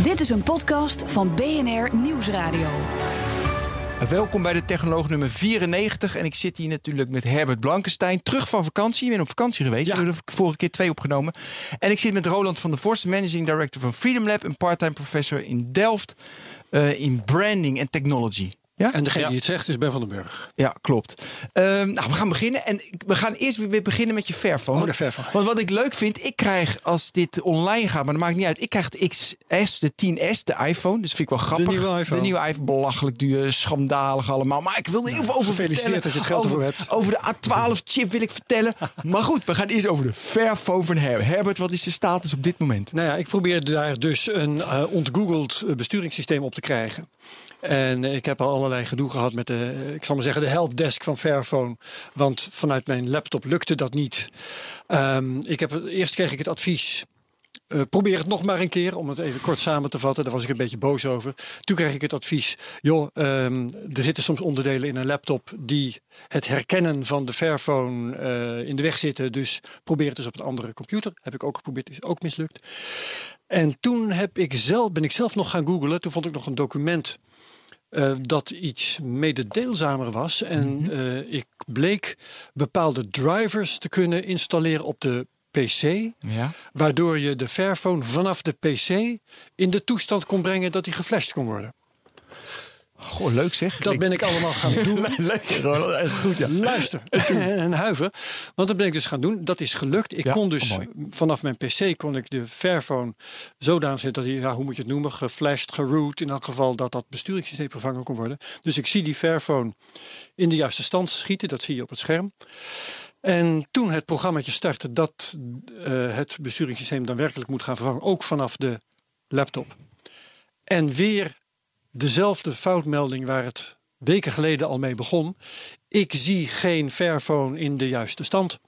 Dit is een podcast van BNR Nieuwsradio. Welkom bij de Technoloog nummer 94. En ik zit hier natuurlijk met Herbert Blankenstein. Terug van vakantie. Ik ben op vakantie geweest. We hebben er vorige keer twee opgenomen. En ik zit met Roland van der Vorst, Managing Director van Freedom Lab. En part-time professor in Delft. uh, in branding en technology. Ja? En degene die het zegt is Ben van den Burg. Ja, klopt. Uh, nou, we gaan beginnen. En we gaan eerst weer beginnen met je Fairphone. Oh, de Fairphone. Want wat ik leuk vind, ik krijg als dit online gaat, maar dat maakt niet uit. Ik krijg de XS, de 10S, de iPhone. Dus vind ik wel grappig. De nieuwe iPhone. De nieuwe iPhone, belachelijk duur, schandalig allemaal. Maar ik wil er even over Gefeliciteerd dat je het geld over, ervoor hebt. Over de A12-chip wil ik vertellen. maar goed, we gaan eerst over de Fairphone van Herbert. Herbert, wat is de status op dit moment? Nou ja, ik probeer daar dus een uh, ontgoogeld besturingssysteem op te krijgen. En ik heb al allerlei gedoe gehad met de, ik zal maar zeggen, de helpdesk van Fairphone. Want vanuit mijn laptop lukte dat niet. Um, ik heb, eerst kreeg ik het advies. Uh, probeer het nog maar een keer, om het even kort samen te vatten. Daar was ik een beetje boos over. Toen kreeg ik het advies: joh, um, er zitten soms onderdelen in een laptop die het herkennen van de Fairphone uh, in de weg zitten. Dus probeer het dus op een andere computer. Heb ik ook geprobeerd, is ook mislukt. En toen heb ik zelf, ben ik zelf nog gaan googlen. Toen vond ik nog een document uh, dat iets mededeelzamer was. En mm -hmm. uh, ik bleek bepaalde drivers te kunnen installeren op de PC. Ja. Waardoor je de Fairphone vanaf de PC in de toestand kon brengen dat hij geflasht kon worden. Goh, leuk zeg. Dat ben ik allemaal gaan doen. leuk, goed ja. Luister en huiver. Want dat ben ik dus gaan doen. Dat is gelukt. Ik ja, kon dus oh, vanaf mijn PC kon ik de Fairphone zodanig zetten dat hij, ja, hoe moet je het noemen, geflasht, geroot. In elk geval dat dat besturingssysteem vervangen kon worden. Dus ik zie die Fairphone in de juiste stand schieten. Dat zie je op het scherm. En toen het programmaatje startte dat uh, het besturingssysteem dan werkelijk moet gaan vervangen, ook vanaf de laptop. En weer dezelfde foutmelding waar het weken geleden al mee begon. Ik zie geen Fairphone in de juiste stand.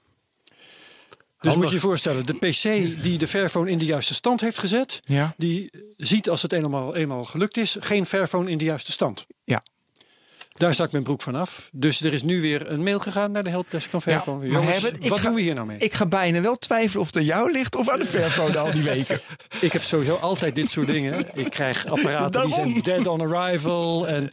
Dus Handig. moet je je voorstellen, de PC die de Fairphone in de juiste stand heeft gezet, Ja. die ziet als het eenmaal, eenmaal gelukt is, geen Fairphone in de juiste stand. Ja. Daar stak mijn broek vanaf. Dus er is nu weer een mail gegaan naar de helpdesk van Jongens, Herbert, ik wat ga- doen we hier nou mee? Ik ga bijna wel twijfelen of het aan jou ligt of aan de Fairphone al die weken. Ik heb sowieso altijd dit soort dingen. Ik krijg apparaten die zijn dead on arrival. En,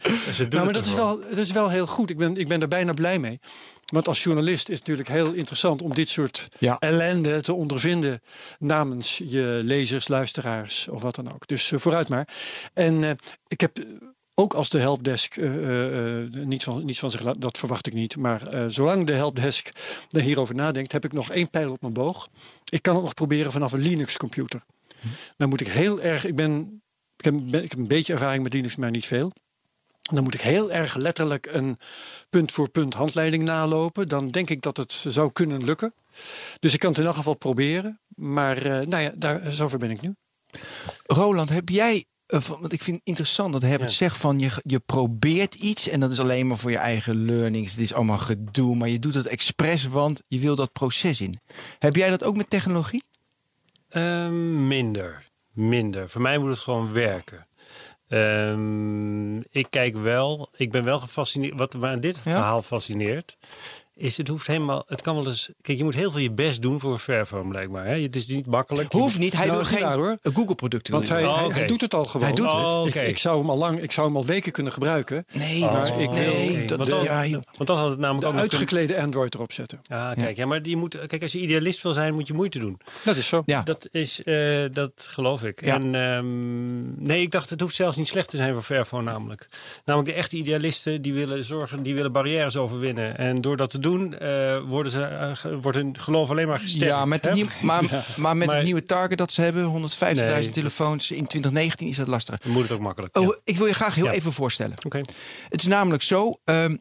nou, maar dat is, wel, dat is wel heel goed. Ik ben, ik ben er bijna blij mee. Want als journalist is het natuurlijk heel interessant om dit soort Ja. ellende te ondervinden namens je lezers, luisteraars of wat dan ook. Dus eh, vooruit maar. En eh, ik heb eh, ook als de helpdesk eh, eh, eh, niet, van, niet van zich laat, dat verwacht ik niet. Maar zolang de helpdesk er hierover nadenkt, heb ik nog één pijl op mijn boog. Ik kan het nog proberen vanaf een Linux computer. Dan moet ik heel erg. Ik ben. Ik heb, ik heb een beetje ervaring met Linux, maar niet veel. Dan moet ik heel erg letterlijk een punt voor punt handleiding nalopen. Dan denk ik dat het zou kunnen lukken. Dus ik kan het in elk geval proberen. Maar nou ja, daar, zover ben ik nu. Roland, heb jij. Eh, Want ik vind het interessant dat Herbert zegt van je, je probeert iets en dat is alleen maar voor je eigen learnings. Het is allemaal gedoe, maar je doet het expres, want je wil dat proces in. Heb jij dat ook met technologie? Ehm, minder. Minder. Voor mij moet het gewoon werken. Ehm, ik kijk wel, ik ben wel gefascineerd. Wat me aan dit Ja? verhaal fascineert, is het hoeft helemaal. Het kan wel eens. Kijk, je moet heel veel je best doen voor een Fairphone, blijkbaar. Hè? Het is niet makkelijk. Hoeft niet, hij Nou, wil niet geen. Google-producten. Want wil hij. Oh, hij, hij doet het al gewoon. Hij doet het. Oh, Ik, zou hem al lang, ik zou hem al weken kunnen gebruiken. Nee, Maar maar ik wil nee, dat, want, dan, ja, want dan had het namelijk De ook nog kunnen- uitgeklede Android erop zetten. Ja, kijk, ja. maar die moet, kijk, als je idealist wil zijn, moet je moeite doen. Dat is zo. ja. Dat is, eh, dat geloof ik. Ja. En ehm, nee, ik dacht, het hoeft zelfs niet slecht te zijn voor Fairphone namelijk. Namelijk de echte idealisten, die willen zorgen, die willen barrières overwinnen. En door dat te doen, eh, worden ze, ge- wordt hun geloof alleen maar gesterkt. Ja, met, nieuw, maar, maar met Maar- het nieuwe target dat ze hebben, 150.000 Nee. telefoons in 2019 is dat lastig. Dan moet het ook makkelijk. Oh, ja. ik wil je graag heel Ja. even voorstellen. Oké. Het is namelijk zo. ehm,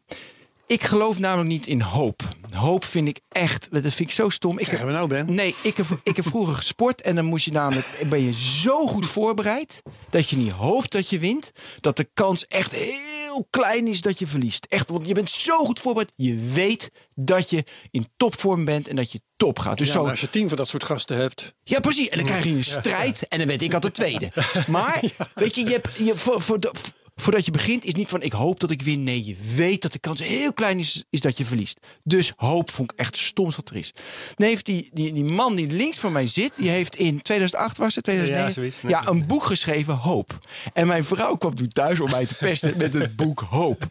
ik geloof namelijk niet in hoop. Hoop vind ik echt, dat vind ik zo stom. Ik we nou, Ben? Nee, ik heb, ik heb vroeger gesport en dan moest je namelijk, ben je zo goed voorbereid dat je niet hoopt dat je wint, dat de kans echt heel klein is dat je verliest. Echt, want je bent zo goed voorbereid, je weet dat je in topvorm bent en dat je top gaat. Dus Ja, zo, als je tien van dat soort gasten hebt. ja, precies. En dan krijg je een strijd en dan weet ik altijd tweede. Maar, weet je, je hebt, je, voor, voor de- voordat je begint is niet van ik hoop dat ik win. Nee, je weet dat de kans heel klein is, is dat je verliest. Dus hoop vond ik echt het stomst wat er is. Dan heeft die, die, die man die links van mij zit, die heeft in 2008 was het, 2009, Ja, zoiets. ja, een boek geschreven, Hoop. En mijn vrouw kwam toen thuis om mij te pesten met het boek Hoop.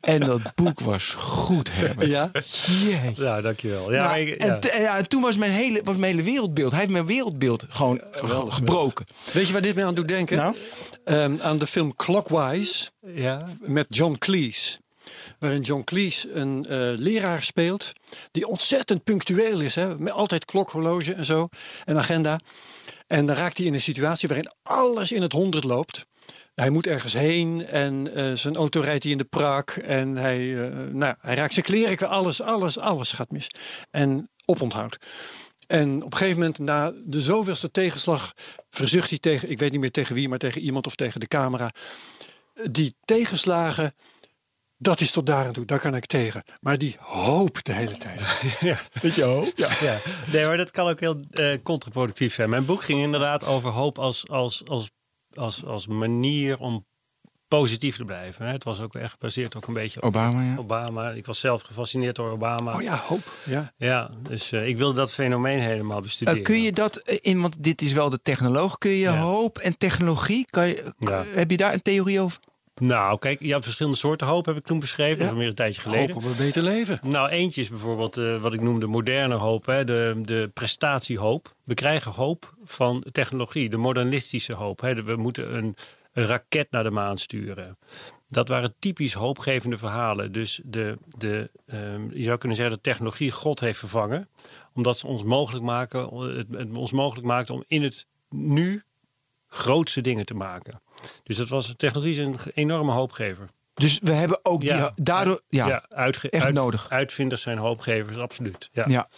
En dat boek was goed, Herbert. Ja? Jeetje. Ja, dankjewel. Ja, Nou, ik- ja. en, ja, en toen was mijn, hele, was mijn hele wereldbeeld. Hij heeft mijn wereldbeeld gewoon ge- gebroken. Weet je waar dit mij aan doet denken? Nou? Ehm, aan de film Clockwise ja. met John Cleese. Waarin John Cleese een eh, leraar speelt die ontzettend punctueel is. Hè? Met altijd klokhorloge en zo, en agenda. En dan raakt hij in een situatie waarin alles in het honderd loopt. Hij moet ergens heen en eh, zijn auto rijdt hij in de prak. En hij, eh, nou, hij raakt zijn kleren, alles, alles, alles gaat mis. En oponthoud. En op een gegeven moment, na de zoveelste tegenslag, verzucht hij tegen, ik weet niet meer tegen wie, maar tegen iemand of tegen de camera. Die tegenslagen, dat is tot daar en toe, daar kan ik tegen. Maar die hoop de hele tijd. ja. Weet je hoop? Ja. Ja, nee, maar dat kan ook heel eh, contraproductief zijn. Mijn boek ging inderdaad over hoop als, als, als, als, als manier om positief te blijven. hè. Het was ook echt gebaseerd ook een beetje op Obama, ja. Obama. Ik was zelf gefascineerd door Obama. Oh ja, hoop. Ja. Ja, dus eh, ik wilde dat fenomeen helemaal bestuderen. Eh, kun je dat eh, in, want dit is wel de technoloog, kun je Ja. hoop en technologie, kan je, Ja. heb je daar een theorie over? Nou, kijk, je hebt verschillende soorten hoop, heb ik toen beschreven. Dat is meer een tijdje geleden. Hoop op een beter leven. Nou, eentje is bijvoorbeeld eh, wat ik noem de moderne hoop, hè, de, de prestatiehoop. We krijgen hoop van technologie, de modernistische hoop. Hè. We moeten een, een raket naar de maan sturen. Dat waren typisch hoopgevende verhalen. Dus de, de, ehm, je zou kunnen zeggen dat technologie God heeft vervangen. Omdat ze ons mogelijk maken, het, het ons mogelijk maakt om in het nu grootste dingen te maken. Dus dat was, technologie is een enorme hoopgever. Dus we hebben ook die, daardoor, ja, uitge- echt nodig. Uitvinders zijn hoopgevers, absoluut. Ja. ja.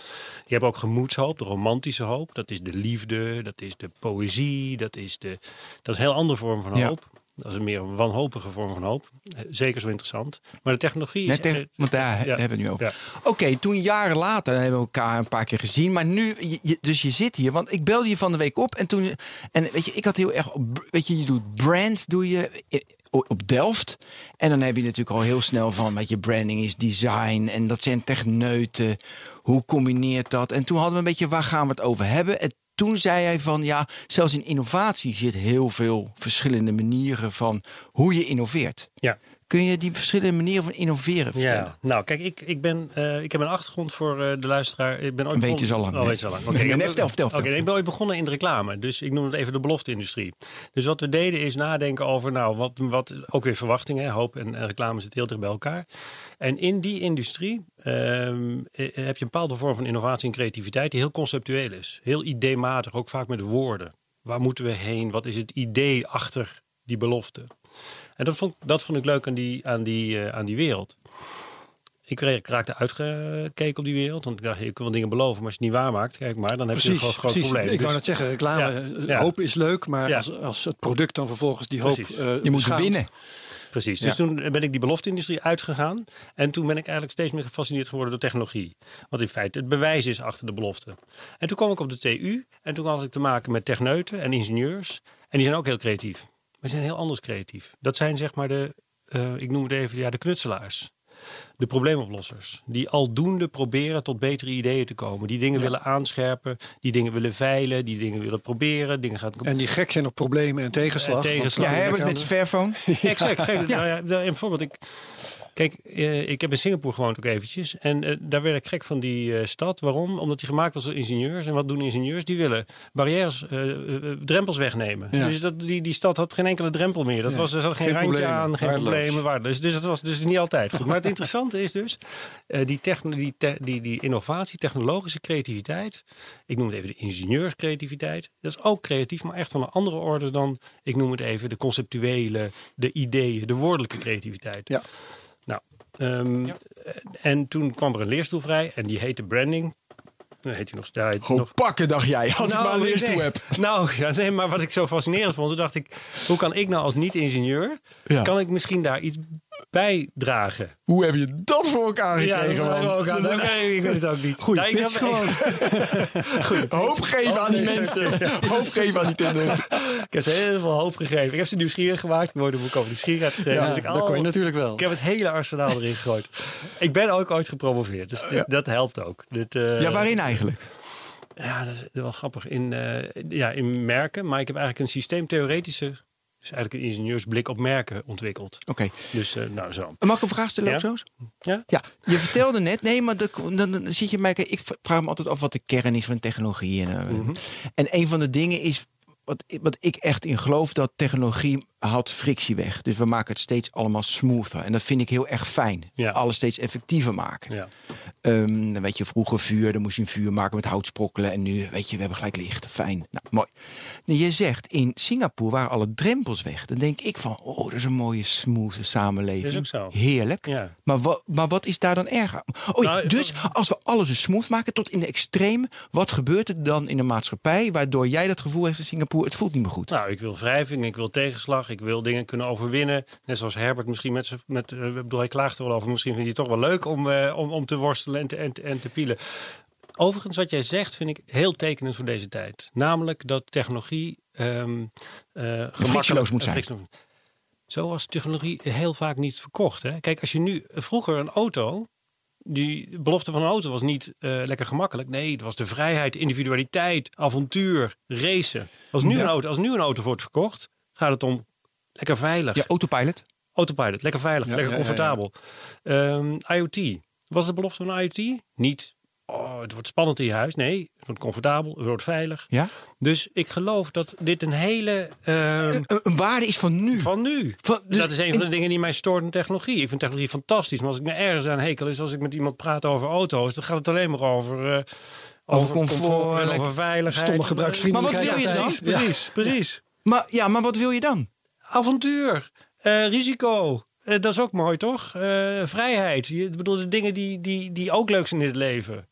Je hebt ook gemoedshoop, de romantische hoop. Dat is de liefde, dat is de poëzie, dat is, de, dat is een heel andere vorm van hoop. Dat is een meer wanhopige vorm van hoop. Eh, Zeker zo interessant. Maar de technologie is... Net eh, want daar ja. hebben we het nu over. Ja. Oké, toen jaren later hebben we elkaar een paar keer gezien. Maar nu, je- dus je zit hier. Want ik belde je van de week op. En toen, en weet je, ik had heel erg, weet je, je doet brand, doe je eh, op Delft. En dan heb je natuurlijk al heel snel van, weet je, branding is design. En dat zijn techneuten. Hoe combineert dat? En toen hadden we een beetje, waar gaan we het over hebben? En toen zei hij van, ja, zelfs in innovatie zit heel veel verschillende manieren van hoe je innoveert. Ja. Kun je die verschillende manieren van innoveren vertellen? Ja, nou kijk, ik, ik, ben, eh, ik heb een achtergrond voor eh, de luisteraar. Ik ben ooit Weet je zo lang, Oh, weet je al lang. Oké, nee, ik- vertel, vertel, Oké, vertel. ik ben ooit begonnen in de reclame. Dus ik noem het even de belofte-industrie. Dus wat we deden is nadenken over, nou, wat, wat ook weer verwachtingen. Hoop en, en reclame zitten heel dicht bij elkaar. En in die industrie ehm, eh, heb je een bepaalde vorm van innovatie en creativiteit die heel conceptueel is. Heel ideematig, ook vaak met woorden. Waar moeten we heen? Wat is het idee achter die belofte? En dat vond, dat vond ik leuk aan die, aan die, eh, aan die wereld. Ik ra- ik raakte uitgekeken op die wereld. Want ik dacht, ik wil dingen beloven, maar als je het niet waarmaakt, kijk maar, dan heb je een groot, groot precies. probleem. Ik wou Dus- net zeggen, reclame, Ja, eh, ja. hoop is leuk, maar Ja. als, als het product dan vervolgens die hoop Precies. eh, Je moet winnen. Precies. Dus toen ben ik die belofte-industrie uitgegaan. En toen ben ik eigenlijk steeds meer gefascineerd geworden door technologie. Wat in feite het bewijs is achter de belofte. En toen kwam ik op de TU. En toen had ik te maken met techneuten en ingenieurs. En die zijn ook heel creatief. Maar zijn heel anders creatief. Dat zijn zeg maar de, eh, ik noem het even, ja, de knutselaars. De probleemoplossers. Die aldoende proberen tot betere ideeën te komen. Die dingen willen aanscherpen. Die dingen willen veilen. Die dingen willen proberen. Dingen gaan En die gek zijn op problemen en tegenslag. En tegenslag. Ja, Want- Herbert met zijn Fairphone. Exact. Nou ja, nou, bijvoorbeeld, ik, kijk, eh, ik heb in Singapore gewoond ook eventjes. En eh, daar werd ik gek van die eh, stad. Waarom? Omdat die gemaakt was door ingenieurs. En wat doen ingenieurs? Die willen barrières, drempels wegnemen. Ja. Dus dat, die, die stad had geen enkele drempel meer. Dat Ja. was, er zat geen, Geen randje problemen. aan, geen Waardeloos. problemen. Waardeloos. Dus dat was dus niet altijd goed. Maar het interessante is dus, die, techno, die, te- die, die innovatie, technologische creativiteit. Ik noem het even de ingenieurscreativiteit. Dat is ook creatief, maar echt van een andere orde dan, ik noem het even, de conceptuele, de ideeën, de woordelijke creativiteit. Ja. Nou, Ehm, En toen kwam er een leerstoel vrij en die heette branding. Dan heet hij nog steeds. Gewoon nog, pakken, dacht jij. Als ik maar een nee. leerstoel heb. Nou, ja, nee, maar wat ik zo fascinerend vond, toen dacht ik, hoe kan ik nou als niet-ingenieur, Ja. kan ik misschien daar iets bijdragen? Hoe heb je dat voor elkaar gekregen, dat. Dat weet ik, ik weet het ook niet. Pitch heb- gewoon. Hoop geven aan die mensen. Hoop geven aan die kinderen. Ik heb ze heel veel hoop gegeven. Ik heb ze nieuwsgierig gemaakt. Ik worden boek over nieuwsgierigheid geschreven. Ja, dus ik, dat kon je natuurlijk wel. ik heb het hele arsenaal erin gegooid. Ik ben ook ooit gepromoveerd. Dus, dus dat helpt ook. Dit, eh, Ja, waarin eigenlijk? Ja, dat is wel grappig. In, eh, ja, in merken. Maar ik heb eigenlijk een systeemtheoretische... Dus eigenlijk een ingenieursblik op merken ontwikkeld. Oké. Dus nou zo. Mag ik een vraag stellen, Ja. ook zo? Ja? Ja, je vertelde net, nee, maar de- dan, dan zit je mij. Ik vraag me altijd af wat de kern is van technologie. En, eh, Mhm. en een van de dingen is. Wat, wat ik echt in geloof, dat technologie haalt frictie weg. Dus we maken het steeds allemaal smoother. En dat vind ik heel erg fijn. Ja. Alles steeds effectiever maken. Ja. Ehm, dan weet je, vroeger vuur, dan moest je een vuur maken met houtsprokkelen. En nu, weet je, we hebben gelijk licht. Fijn. Nou, mooi. Nou, je zegt, in Singapore waren alle drempels weg. Dan denk ik van, oh, dat is een mooie, smooth samenleving. Dat is ook zo. Heerlijk. Ja. Maar, wat, maar wat is daar dan erg aan? Oh, Nou, dus als we alles dus smooth maken tot in de extreme, wat gebeurt er dan in de maatschappij waardoor jij dat gevoel heeft in Singapore, het voelt niet meer goed? Nou, ik wil wrijving, ik wil tegenslag, ik wil dingen kunnen overwinnen. Net zoals Herbert misschien met zijn. Met, ik bedoel, hij klaagt er wel over. Misschien vind je het toch wel leuk om, eh, om, om te worstelen en te, en, en te pielen. Overigens, wat jij zegt, vind ik heel tekenend voor deze tijd. Namelijk dat technologie eh, gemakkelijk- moet zijn. Zo was technologie heel vaak niet verkocht. Hè? Kijk, als je nu vroeger een auto. Die belofte van een auto was niet lekker gemakkelijk. Nee, het was de vrijheid, individualiteit, avontuur, racen. Als nu, Ja. een, auto, als nu een auto wordt verkocht, gaat het om lekker veilig. Ja, autopilot. Autopilot, lekker veilig, Ja, lekker comfortabel. Ehm, IoT. Was de belofte van IoT? Niet, oh, het wordt spannend in je huis. Nee, het wordt comfortabel, het wordt veilig. Ja? Dus ik geloof dat dit een hele... ehm, Een, een waarde is van nu. van nu. Van- dus dat is een van de in- dingen die mij stoort in technologie. Ik vind technologie fantastisch. Maar als ik me ergens aan hekel is als ik met iemand praat over auto's, dan gaat het alleen maar over, eh, over, comfort, en over veiligheid. Stomme gebruiksvriendelijkheid Maar wat wil je dan? Ja. Precies, precies. Maar, ja, maar wat wil je dan? Avontuur, eh, risico. Eh, dat is ook mooi, toch? Eh, vrijheid. Je, ik bedoel, de dingen die, die, die ook leuk zijn in het leven.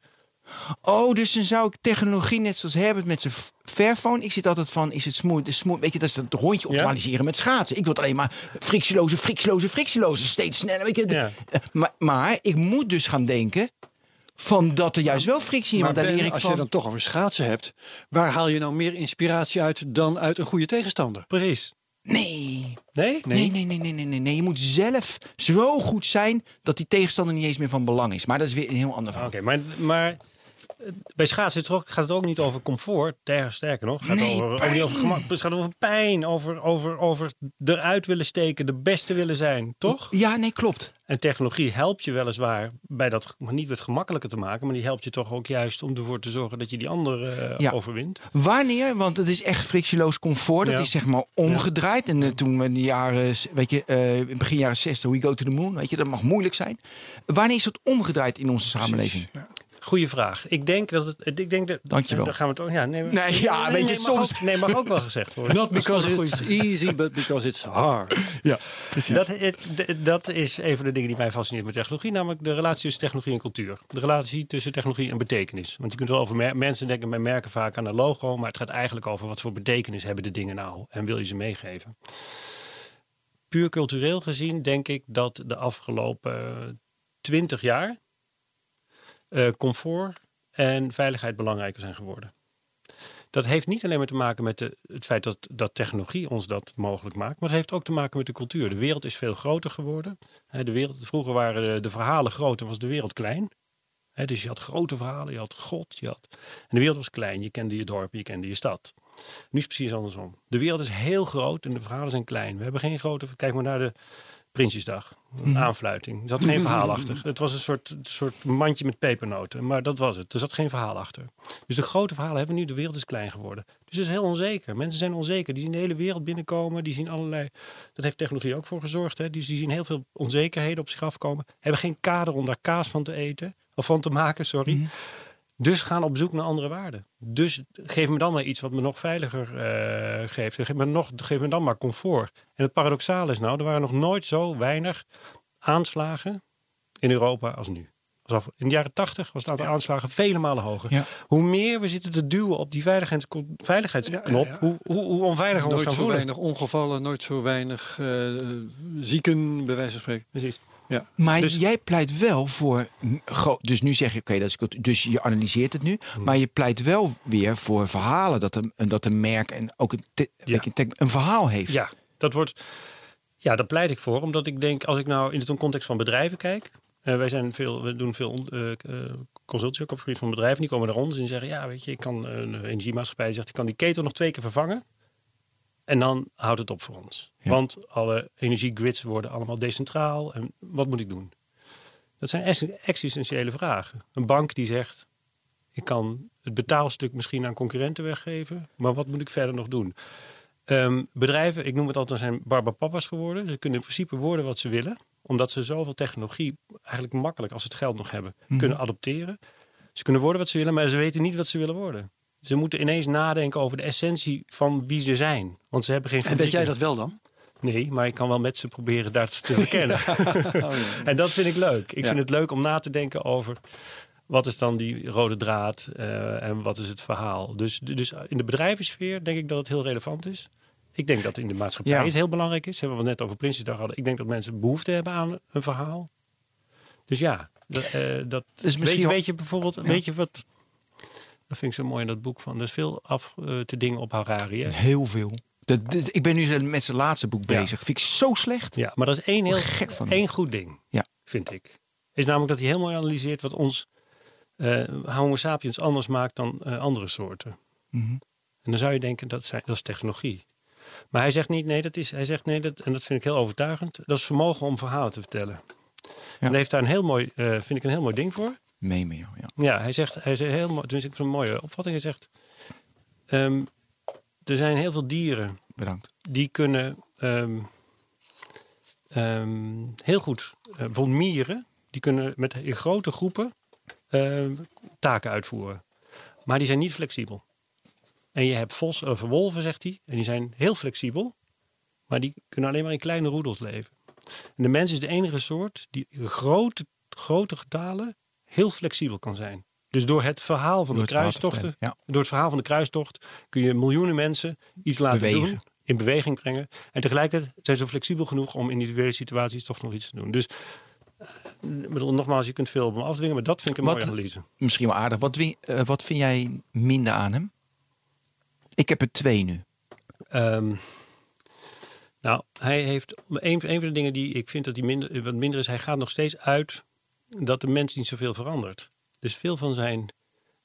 Oh, dus dan zou ik technologie, net zoals Herbert met zijn Fairphone. Ik zit altijd van, is het smooth, is smooth. Weet je, dat is het rondje optimaliseren met schaatsen. Ik wil het alleen maar frictieloze, frictieloze, frictieloze. Steeds sneller, weet je. Ja. Maar, maar ik moet dus gaan denken van dat er juist wel frictie in. Maar Want daar Ben, leer ik als van. je dan toch over schaatsen hebt, waar haal je nou meer inspiratie uit dan uit een goede tegenstander? Precies. Nee. Nee? Nee, nee, nee, nee, nee, nee, nee. Je moet zelf zo goed zijn dat die tegenstander niet eens meer van belang is. Maar dat is weer een heel ander verhaal. Oké, maar, maar bij schaatsen is het ook- gaat het ook niet over comfort. Ter- Sterker nog, het gaat Nee, over, niet over gemak. Het gaat over pijn, over, over, over eruit willen steken, de beste willen zijn, toch? Ja, nee, klopt. En technologie helpt je weliswaar bij dat, maar niet het gemakkelijker te maken, maar die helpt je toch ook juist om ervoor te zorgen dat je die andere eh, Ja. overwint. Wanneer? Want het is echt frictieloos comfort. Dat Ja. is zeg maar omgedraaid. En eh, toen we in de jaren, weet je, eh, in begin jaren 60, we go to the moon, weet je, dat mag moeilijk zijn. Wanneer is het omgedraaid in onze samenleving? Goeie vraag. Ik denk dat het. Ik denk dat. Dankjewel. Dan gaan we het ook. Ja, nee, Nee, ja, weet je, soms- Ook, nee, mag ook wel gezegd worden. Not because it's easy, but because it's hard. Ja, precies. Dat, het- dat is een van de dingen die mij fascineert met technologie, namelijk de relatie tussen technologie en cultuur. De relatie tussen technologie en betekenis. Want je kunt wel over mensen denken bij merken vaak aan een logo, maar het gaat eigenlijk over wat voor betekenis hebben de dingen nou en wil je ze meegeven. Puur cultureel gezien denk ik dat de afgelopen twintig jaar eh, comfort en veiligheid belangrijker zijn geworden. Dat heeft niet alleen maar te maken met het feit dat, dat technologie ons dat mogelijk maakt, maar het heeft ook te maken met de cultuur. De wereld is veel groter geworden. De wereld, vroeger waren de, verhalen groot en was de wereld klein. Dus je had grote verhalen, je had God, je had... En de wereld was klein, je kende je dorp, je kende je stad. Nu is het precies andersom. De wereld is heel groot en de verhalen zijn klein. We hebben geen grote... Kijk maar naar de Prinsjesdag. Een aanfluiting. Er zat geen verhaal achter. Het was een soort, soort mandje met pepernoten. Maar dat was het. Er zat geen verhaal achter. Dus de grote verhalen hebben we nu. De wereld is klein geworden. Dus het is heel onzeker. Mensen zijn onzeker. Die zien de hele wereld binnenkomen. Die zien allerlei... Dat heeft technologie ook voor gezorgd. Hè? Dus die zien heel veel onzekerheden op zich afkomen. Hebben geen kader om daar kaas van te eten. Of van te maken, sorry. Dus gaan op zoek naar andere waarden. Dus geef me dan maar iets wat me nog veiliger eh, geeft. Geef me, nog, geef me dan maar comfort. En het paradoxale is nou, er waren nog nooit zo weinig aanslagen in Europa als nu. Alsof in de jaren 80 was het aantal aanslagen vele malen hoger. Ja. Hoe meer we zitten te duwen op die veiligheids- veiligheidsknop, Ja. Hoe, hoe, hoe onveiliger we ons Nooit gaan zo voelen. weinig ongevallen, nooit zo weinig eh, zieken, bij wijze van spreken. Precies. Ja. Maar Dus- jij pleit wel voor. Dus nu zeg je, oké, dat is goed. Dus je analyseert het nu. Hmm. Maar je pleit wel weer voor verhalen. Dat een, dat een merk en ook een, te- Ja. een, verhaal heeft. Ja, dat wordt. Ja, daar pleit ik voor. Omdat ik denk, als ik nou in de context van bedrijven kijk. eh, wij zijn veel, we doen veel consultie ook op het gebied van bedrijven. Die komen naar ons en zeggen: Ja, weet je, ik kan een energiemaatschappij zegt: Ik kan die ketel nog twee keer vervangen. En dan houdt het op voor ons. Ja. Want alle energiegrids worden allemaal decentraal. En wat moet ik doen? Dat zijn existentiële vragen. Een bank die zegt: Ik kan het betaalstuk misschien aan concurrenten weggeven. Maar wat moet ik verder nog doen? Ehm, bedrijven, ik noem het altijd, zijn barbapapas geworden. Ze kunnen in principe worden wat ze willen. Omdat ze zoveel technologie, eigenlijk makkelijk als ze het geld nog hebben, kunnen adopteren. Ze kunnen worden wat ze willen, maar ze weten niet wat ze willen worden. Ze moeten ineens nadenken over de essentie van wie ze zijn. Want ze hebben geen En weet jij dat wel dan? Nee, maar ik kan wel met ze proberen dat te verkennen. En dat vind ik leuk. Ik Ja. vind het leuk om na te denken over wat is dan die rode draad eh, en wat is het verhaal. Dus, dus in de bedrijvensfeer denk ik dat het heel relevant is. Ik denk dat in de maatschappij Ja. het heel belangrijk is. Hebben we het net over Prinsjesdag hadden. Ik denk dat mensen behoefte hebben aan een verhaal. Dus ja, dat, eh, dat Dus weet, je, weet je bijvoorbeeld, weet je wat? Dat vind ik zo mooi in dat boek van. Er is veel af eh, te dingen op Harari. Hè? Heel veel. Ik ben nu met zijn laatste boek Ja. bezig. Vind ik zo slecht. Ja, maar dat is één heel gek van één goed ding, Ja. vind ik. Is namelijk dat hij heel mooi analyseert wat ons eh, Homo sapiens anders maakt dan eh, andere soorten. Mhm. En dan zou je denken dat, zijn, dat is technologie. Maar hij zegt niet, nee, dat is, hij zegt nee, dat, en dat vind ik heel overtuigend. Dat is vermogen om verhalen te vertellen. En hij heeft daar een heel mooi, vind ik een heel mooi ding voor. Mee met jou, ja. Ja, hij zegt, hij zegt heel mooi, tenminste ik vind een mooie opvatting. Hij zegt, ehm, er zijn heel veel dieren Bedankt. die kunnen ehm, ehm, heel goed, eh, bijvoorbeeld mieren, die kunnen met in grote groepen taken uitvoeren. Maar die zijn niet flexibel. En je hebt vos, of wolven, zegt hij, en die zijn heel flexibel, maar die kunnen alleen maar in kleine roedels leven. En de mens is de enige soort die grote, grote getalen heel flexibel kan zijn. Dus door het verhaal van Door de kruistochten, vertellen, door het verhaal van de kruistocht, kun je miljoenen mensen iets laten Bewegen. doen, in beweging brengen. En tegelijkertijd zijn ze flexibel genoeg om in individuele situaties toch nog iets te doen. Dus eh, bedoel, nogmaals, je kunt veel op hem afdwingen, maar dat vind ik een Wat- mooie analyse. Misschien wel aardig. Wat, eh, wat vind jij minder aan hem? Ik heb er twee nu. Ehm, nou, hij heeft een, een van de dingen die ik vind dat hij minder, wat minder is, hij gaat nog steeds uit dat de mens niet zoveel verandert. Dus veel van zijn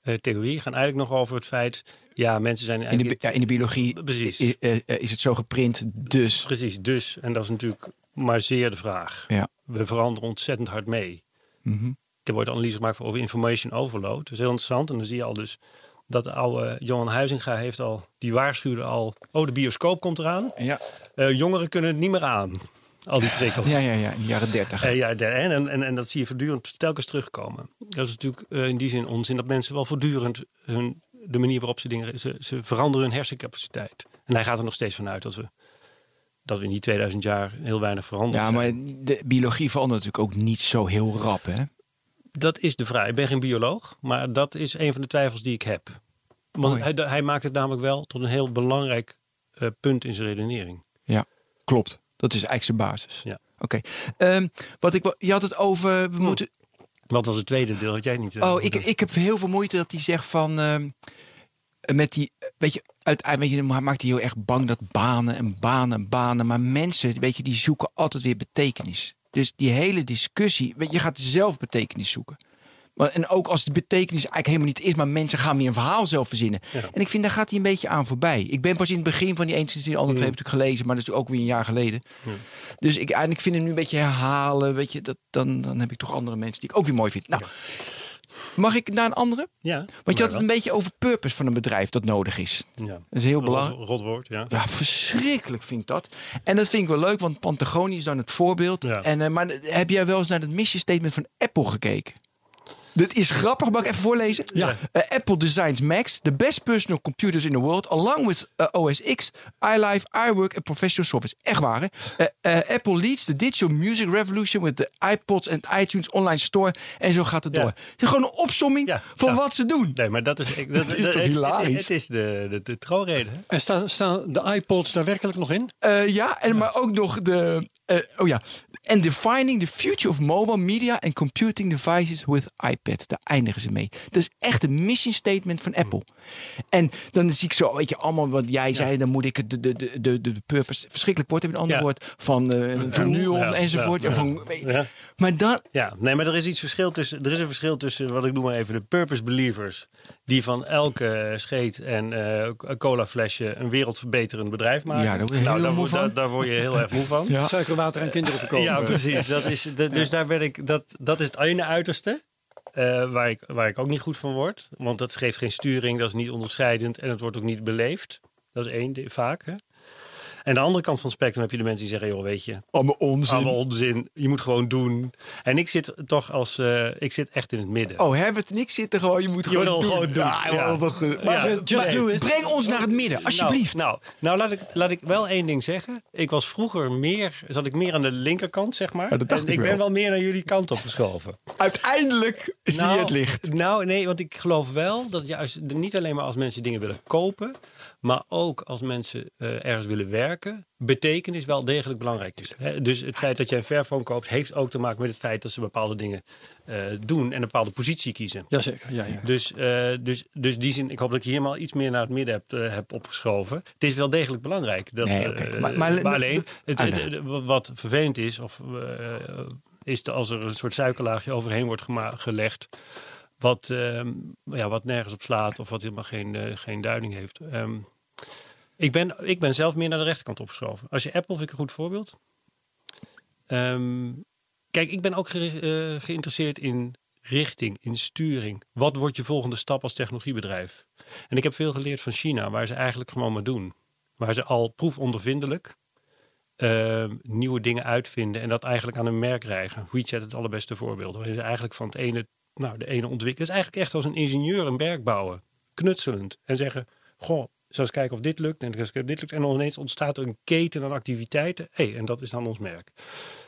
eh, theorieën gaan eigenlijk nog over het feit, ja, mensen zijn In de, eigenlijk bi- ja, in de biologie Precies. eh, is het zo geprint, dus. precies dus, en dat is natuurlijk maar zeer de vraag. Ja. We veranderen ontzettend hard mee. Mhm. Ik heb ooit een analyse gemaakt over information overload. Dat is heel interessant. En dan zie je al dus dat de oude Johan Huizinga heeft al, die waarschuwde al, oh de bioscoop komt eraan. Ja. Eh, jongeren kunnen het niet meer aan. Al die prikkels. Ja, ja, ja, in de jaren dertig. Eh, ja, en, en, en dat zie je voortdurend telkens terugkomen. Dat is natuurlijk eh, in die zin onzin dat mensen wel voortdurend hun, de manier waarop ze dingen, ze, ze veranderen hun hersencapaciteit. En hij gaat er nog steeds vanuit dat we, dat we in die 2000 jaar heel weinig veranderd Ja, zijn. maar de biologie verandert natuurlijk ook niet zo heel rap, hè? Dat is de vraag. Ik ben geen bioloog, maar dat is een van de twijfels die ik heb. Want hij maakt het namelijk wel tot een heel belangrijk eh, punt in zijn redenering. Ja, klopt. Dat is eigenlijk zijn basis. Ja. Oké. Ehm, wat ik, je had het over. We moeten. Wat was het tweede deel dat jij niet... eh, Oh, ik, ik heb heel veel moeite dat hij zegt van. ehm, met die. Weet je, uiteindelijk maakt hij heel erg bang dat banen en banen en banen. Maar mensen, weet je, die zoeken altijd weer betekenis. Dus die hele discussie. Weet je, je gaat zelf betekenis zoeken. Maar, en ook als de betekenis eigenlijk helemaal niet is, maar mensen gaan weer een verhaal zelf verzinnen. Ja. En ik vind, daar gaat hij een beetje aan voorbij. Ik ben pas in het begin van die 1, 2, 3, andere twee heb ik gelezen, maar dat is ook weer een jaar geleden. Dus ik eigenlijk vind hem nu een beetje herhalen. Weet je, dat, dan, dan heb ik toch andere mensen die ik ook weer mooi vind. Nou, mag ik naar een andere? Ja. Want je had het een beetje over purpose van een bedrijf dat nodig is. Ja. Dat is heel belangrijk. Rot, rotwoord, ja. Ja, verschrikkelijk vind ik dat. En dat vind ik wel leuk, want Pantagonië is dan het voorbeeld. Ja. En, eh, maar heb jij wel eens naar het mission statement van Apple gekeken? Dit is grappig. Mag ik even voorlezen? Ja. Uh, Apple designs Macs, the best personal computers in the world, along with uh, OS X, iLife, iWork en professional software. Echt waar, hè? Uh, Apple leads the digital music revolution with the iPods and iTunes online store. En zo gaat het Ja. door. Het is gewoon een opsomming Ja. van Ja. wat ze doen. Nee, maar dat is, ik- dat, is toch het- hilarisch? Het, het is de, de, de? En staan, staan de iPods daar werkelijk nog in? Eh, ja, en maar ook nog de. eh, oh ja. And defining the future of mobile media and computing devices with iPad. Daar eindigen ze mee. Dat is echt een mission statement van Apple. En dan zie ik zo, weet je, allemaal wat jij zei. Dan moet ik het de, de, de, de, de purpose verschrikkelijk woord hebben. Een ander woord van, Ja, enzovoort. En van. Maar dan. Ja, nee, maar er is iets verschil tussen. Er is een verschil tussen wat ik noem maar even de purpose believers. Die van elke scheet en eh cola flesje een wereldverbeterend bedrijf maken. Ja, daar word je heel daar, moe word- van. daar, daar word je heel erg moe van. Ja. Suikerwater aan kinderen verkopen. Ja, precies. Dat is, dus daar ben ik, dat, dat is het ene uiterste. eh, waar, ik, waar ik ook niet goed van word. Want dat geeft geen sturing, dat is niet onderscheidend en het wordt ook niet beleefd. Dat is één, vaak. Hè? En de andere kant van het spectrum heb je de mensen die zeggen: joh, weet je, Allemaal onzin. allemaal onzin. Je moet gewoon doen. En ik zit toch als, eh, ik zit echt in het midden. Oh, hebben het niks zitten gewoon. Je moet gewoon, wil doen. gewoon doen. Ja, Ja. wel toch, eh, Maar just maar do it. Breng ons naar het midden, alsjeblieft. Nou, nou, nou laat, ik, laat ik wel één ding zeggen. Ik was vroeger meer, zat ik meer aan de linkerkant, zeg maar. Ja, dat dacht en ik ik ben wel. wel meer naar jullie kant opgeschoven. Uiteindelijk zie je het licht. Nou, nee, want ik geloof wel dat juist niet alleen maar als mensen dingen willen kopen, maar ook als mensen eh, ergens willen werken, betekenis wel degelijk belangrijk is. Hè, dus het feit dat je een Fairphone koopt, heeft ook te maken met het feit dat ze bepaalde dingen eh, doen en een bepaalde positie kiezen. Jazeker, ja, ja. Dus, eh, dus, dus die zin, ik hoop dat ik je hier maar iets meer naar het midden heb, eh, heb opgeschoven. Het is wel degelijk belangrijk. Dat, Nee, Maar- maar- maar- alleen, het, het- het- wat vervelend is, of, is als er een soort suikerlaagje overheen wordt gelegd. Wat, ehm, ja, wat nergens op slaat of wat helemaal geen, eh, geen duiding heeft. Ehm, ik, ben, ik ben zelf meer naar de rechterkant opgeschoven. Als je Apple vind ik een goed voorbeeld. Ehm, kijk, ik ben ook eh, geïnteresseerd in richting, in sturing. Wat wordt je volgende stap als technologiebedrijf? En ik heb veel geleerd van China, waar ze eigenlijk gewoon maar doen. Waar ze al proefondervindelijk nieuwe dingen uitvinden en dat eigenlijk aan een merk krijgen. WeChat het allerbeste voorbeeld. Waarin ze eigenlijk van het ene, nou, de ene ontwikkelen. Het is eigenlijk echt als een ingenieur een berg bouwen. Knutselend. En zeggen, goh, zal eens kijken of dit lukt. En dit lukt. En dan ineens ontstaat er een keten aan activiteiten. Hé, en dat is dan ons merk.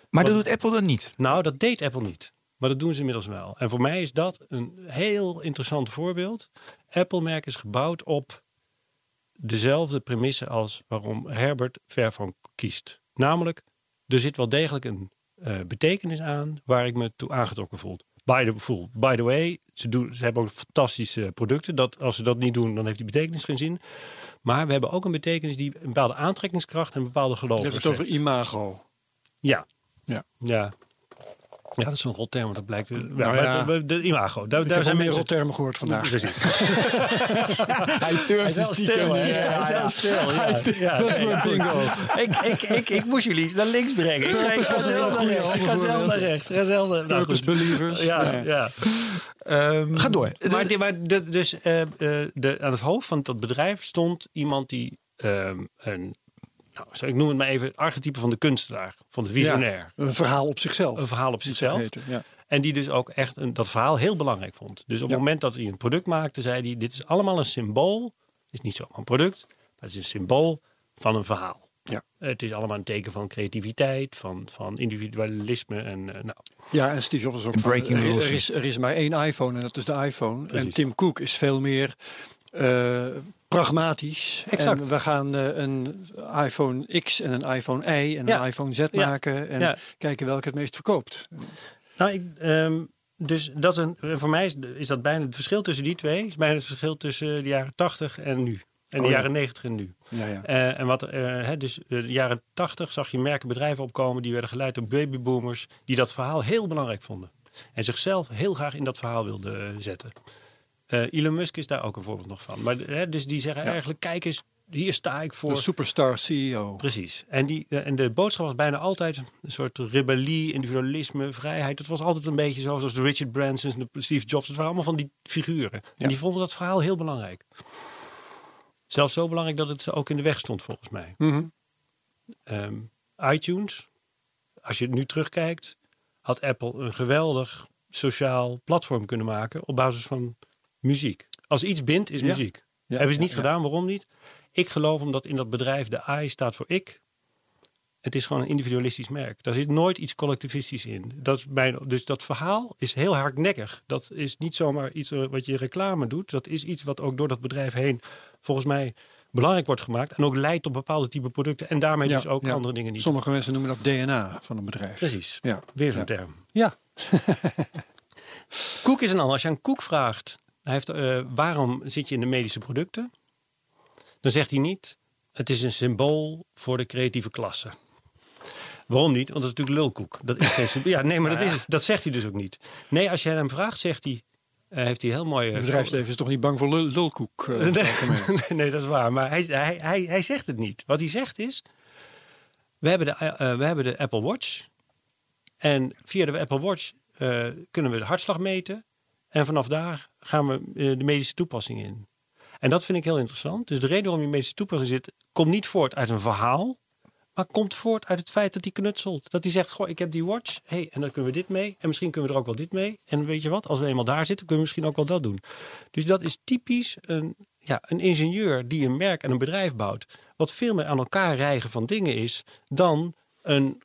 Maar dat doet Apple dan niet. Nou, dat deed Apple niet. Maar dat doen ze inmiddels wel. En voor mij is dat een heel interessant voorbeeld. Apple-merk is gebouwd op dezelfde premisse als waarom Herbert Fairphone kiest. Namelijk, er zit wel degelijk een eh, betekenis aan waar ik me toe aangetrokken voel. By the. By the way, ze, doen, ze hebben ook fantastische producten. Dat, als ze dat niet doen, dan heeft die betekenis geen zin. Maar we hebben ook een betekenis die een bepaalde aantrekkingskracht en een bepaalde geloof Je hebt het over imago. Ja. Ja. Ja. Ja, dat is een rotterm, maar dat blijkt. Ja, Nou ja. de, de imago. Daar, Ik daar heb al zijn meer mensen. rottermen gehoord vandaag. Precies. Hij turft Hij stil, hè? Ja, stil. Ja. Dat is mijn bingo. Ik, ik, ik, ik moest jullie iets naar links brengen. Ik, ga- zelf naar rechts. Ik ga zelf naar rechts. Ga zelf naar- Purpose believers. Ja, ja. Ehm, Ga door. Maar, die- maar de, dus eh, eh, de, aan het hoofd van dat bedrijf stond iemand die ehm, een, nou, zo, ik noem het maar even, archetype van de kunstenaar, van de visionair. Een verhaal op zichzelf. Een verhaal op zichzelf. vergeten, Ja. En die dus ook echt een, dat verhaal heel belangrijk vond. Dus op Ja. het moment dat hij een product maakte, zei hij: Dit is allemaal een symbool. Het is niet zomaar een product, maar het is een symbool van een verhaal. Ja. Het is allemaal een teken van creativiteit, van, van individualisme. En, eh, nou, Ja, en Steve Jobs is ook En van, breaking er, rules. er is, er is maar één iPhone en dat is de iPhone. En Precies. Tim Cook is veel meer eh, pragmatisch. Exact. En we gaan eh, een iPhone X en een iPhone I en Ja. een iPhone Z Ja. maken. En Ja. kijken welke het meest verkoopt. nou ik, ehm, dus dat is een, voor mij is, is dat bijna het verschil tussen die twee. Is bijna het verschil tussen de jaren 80 en nu. En de Oh ja. jaren 90 en nu. Ja, ja. Eh, en wat, eh, hè, dus eh, de jaren 80 zag je merken bedrijven opkomen die werden geleid door babyboomers die dat verhaal heel belangrijk vonden. En zichzelf heel graag in dat verhaal wilden eh, zetten. Eh, Elon Musk is daar ook een voorbeeld nog van. Maar hè, dus die zeggen eigenlijk, kijk eens, hier sta ik voor. De superstar CEO. Precies. En, die, eh, en de boodschap was bijna altijd een soort rebellie, individualisme, vrijheid. Het was altijd een beetje zo, zoals de Richard Bransons, de Steve Jobs. Het waren allemaal van die figuren. Ja. En die vonden dat verhaal heel belangrijk. Zelfs zo belangrijk dat het ze ook in de weg stond, volgens mij. Mhm. Ehm, iTunes, als je nu terugkijkt, had Apple een geweldig sociaal platform kunnen maken op basis van muziek. Als iets bindt, is muziek. Ja, Hebben ze niet ja, gedaan, waarom niet? Ik geloof omdat in dat bedrijf de I staat voor ik. Het is gewoon een individualistisch merk. Daar zit nooit iets collectivistisch in. Dat is mijn, dus dat verhaal is heel hardnekkig. Dat is niet zomaar iets eh, wat je reclame doet. Dat is iets wat ook door dat bedrijf heen volgens mij belangrijk wordt gemaakt. En ook leidt tot bepaalde type producten. En daarmee Ja, dus ook ja. andere dingen niet. Sommige mensen noemen dat DNA van een bedrijf. Precies. Ja. Weer zo'n Ja. term. Ja. Koek is een ander. Als je aan Koek vraagt, hij heeft, eh, waarom zit je in de medische producten? Dan zegt hij niet, het is een symbool voor de creatieve klasse. Waarom niet? Want dat is natuurlijk lulkoek. Dat is geen symbool. Ja, nee, maar dat, is, het. dat zegt hij dus ook niet. Nee, als jij hem vraagt, zegt hij, eh, heeft hij heel mooi... Het bedrijfsleven is toch niet bang voor lul- lulkoek? eh, nee, nee, dat is waar. Maar hij, hij, hij, hij zegt het niet. Wat hij zegt is: we hebben de, we hebben de Apple Watch. En via de Apple Watch kunnen we de hartslag meten. En vanaf daar gaan we eh, de medische toepassing in. En dat vind ik heel interessant. Dus de reden waarom je medische toepassing zit, komt niet voort uit een verhaal. Maar komt voort uit het feit dat hij knutselt. Dat hij zegt, goh, ik heb die watch. hey, en dan kunnen we dit mee. En misschien kunnen we er ook wel dit mee. En weet je wat, als we eenmaal daar zitten, kunnen we misschien ook wel dat doen. Dus dat is typisch een, ja, een ingenieur die een merk en een bedrijf bouwt. Wat veel meer aan elkaar rijgen van dingen is dan een,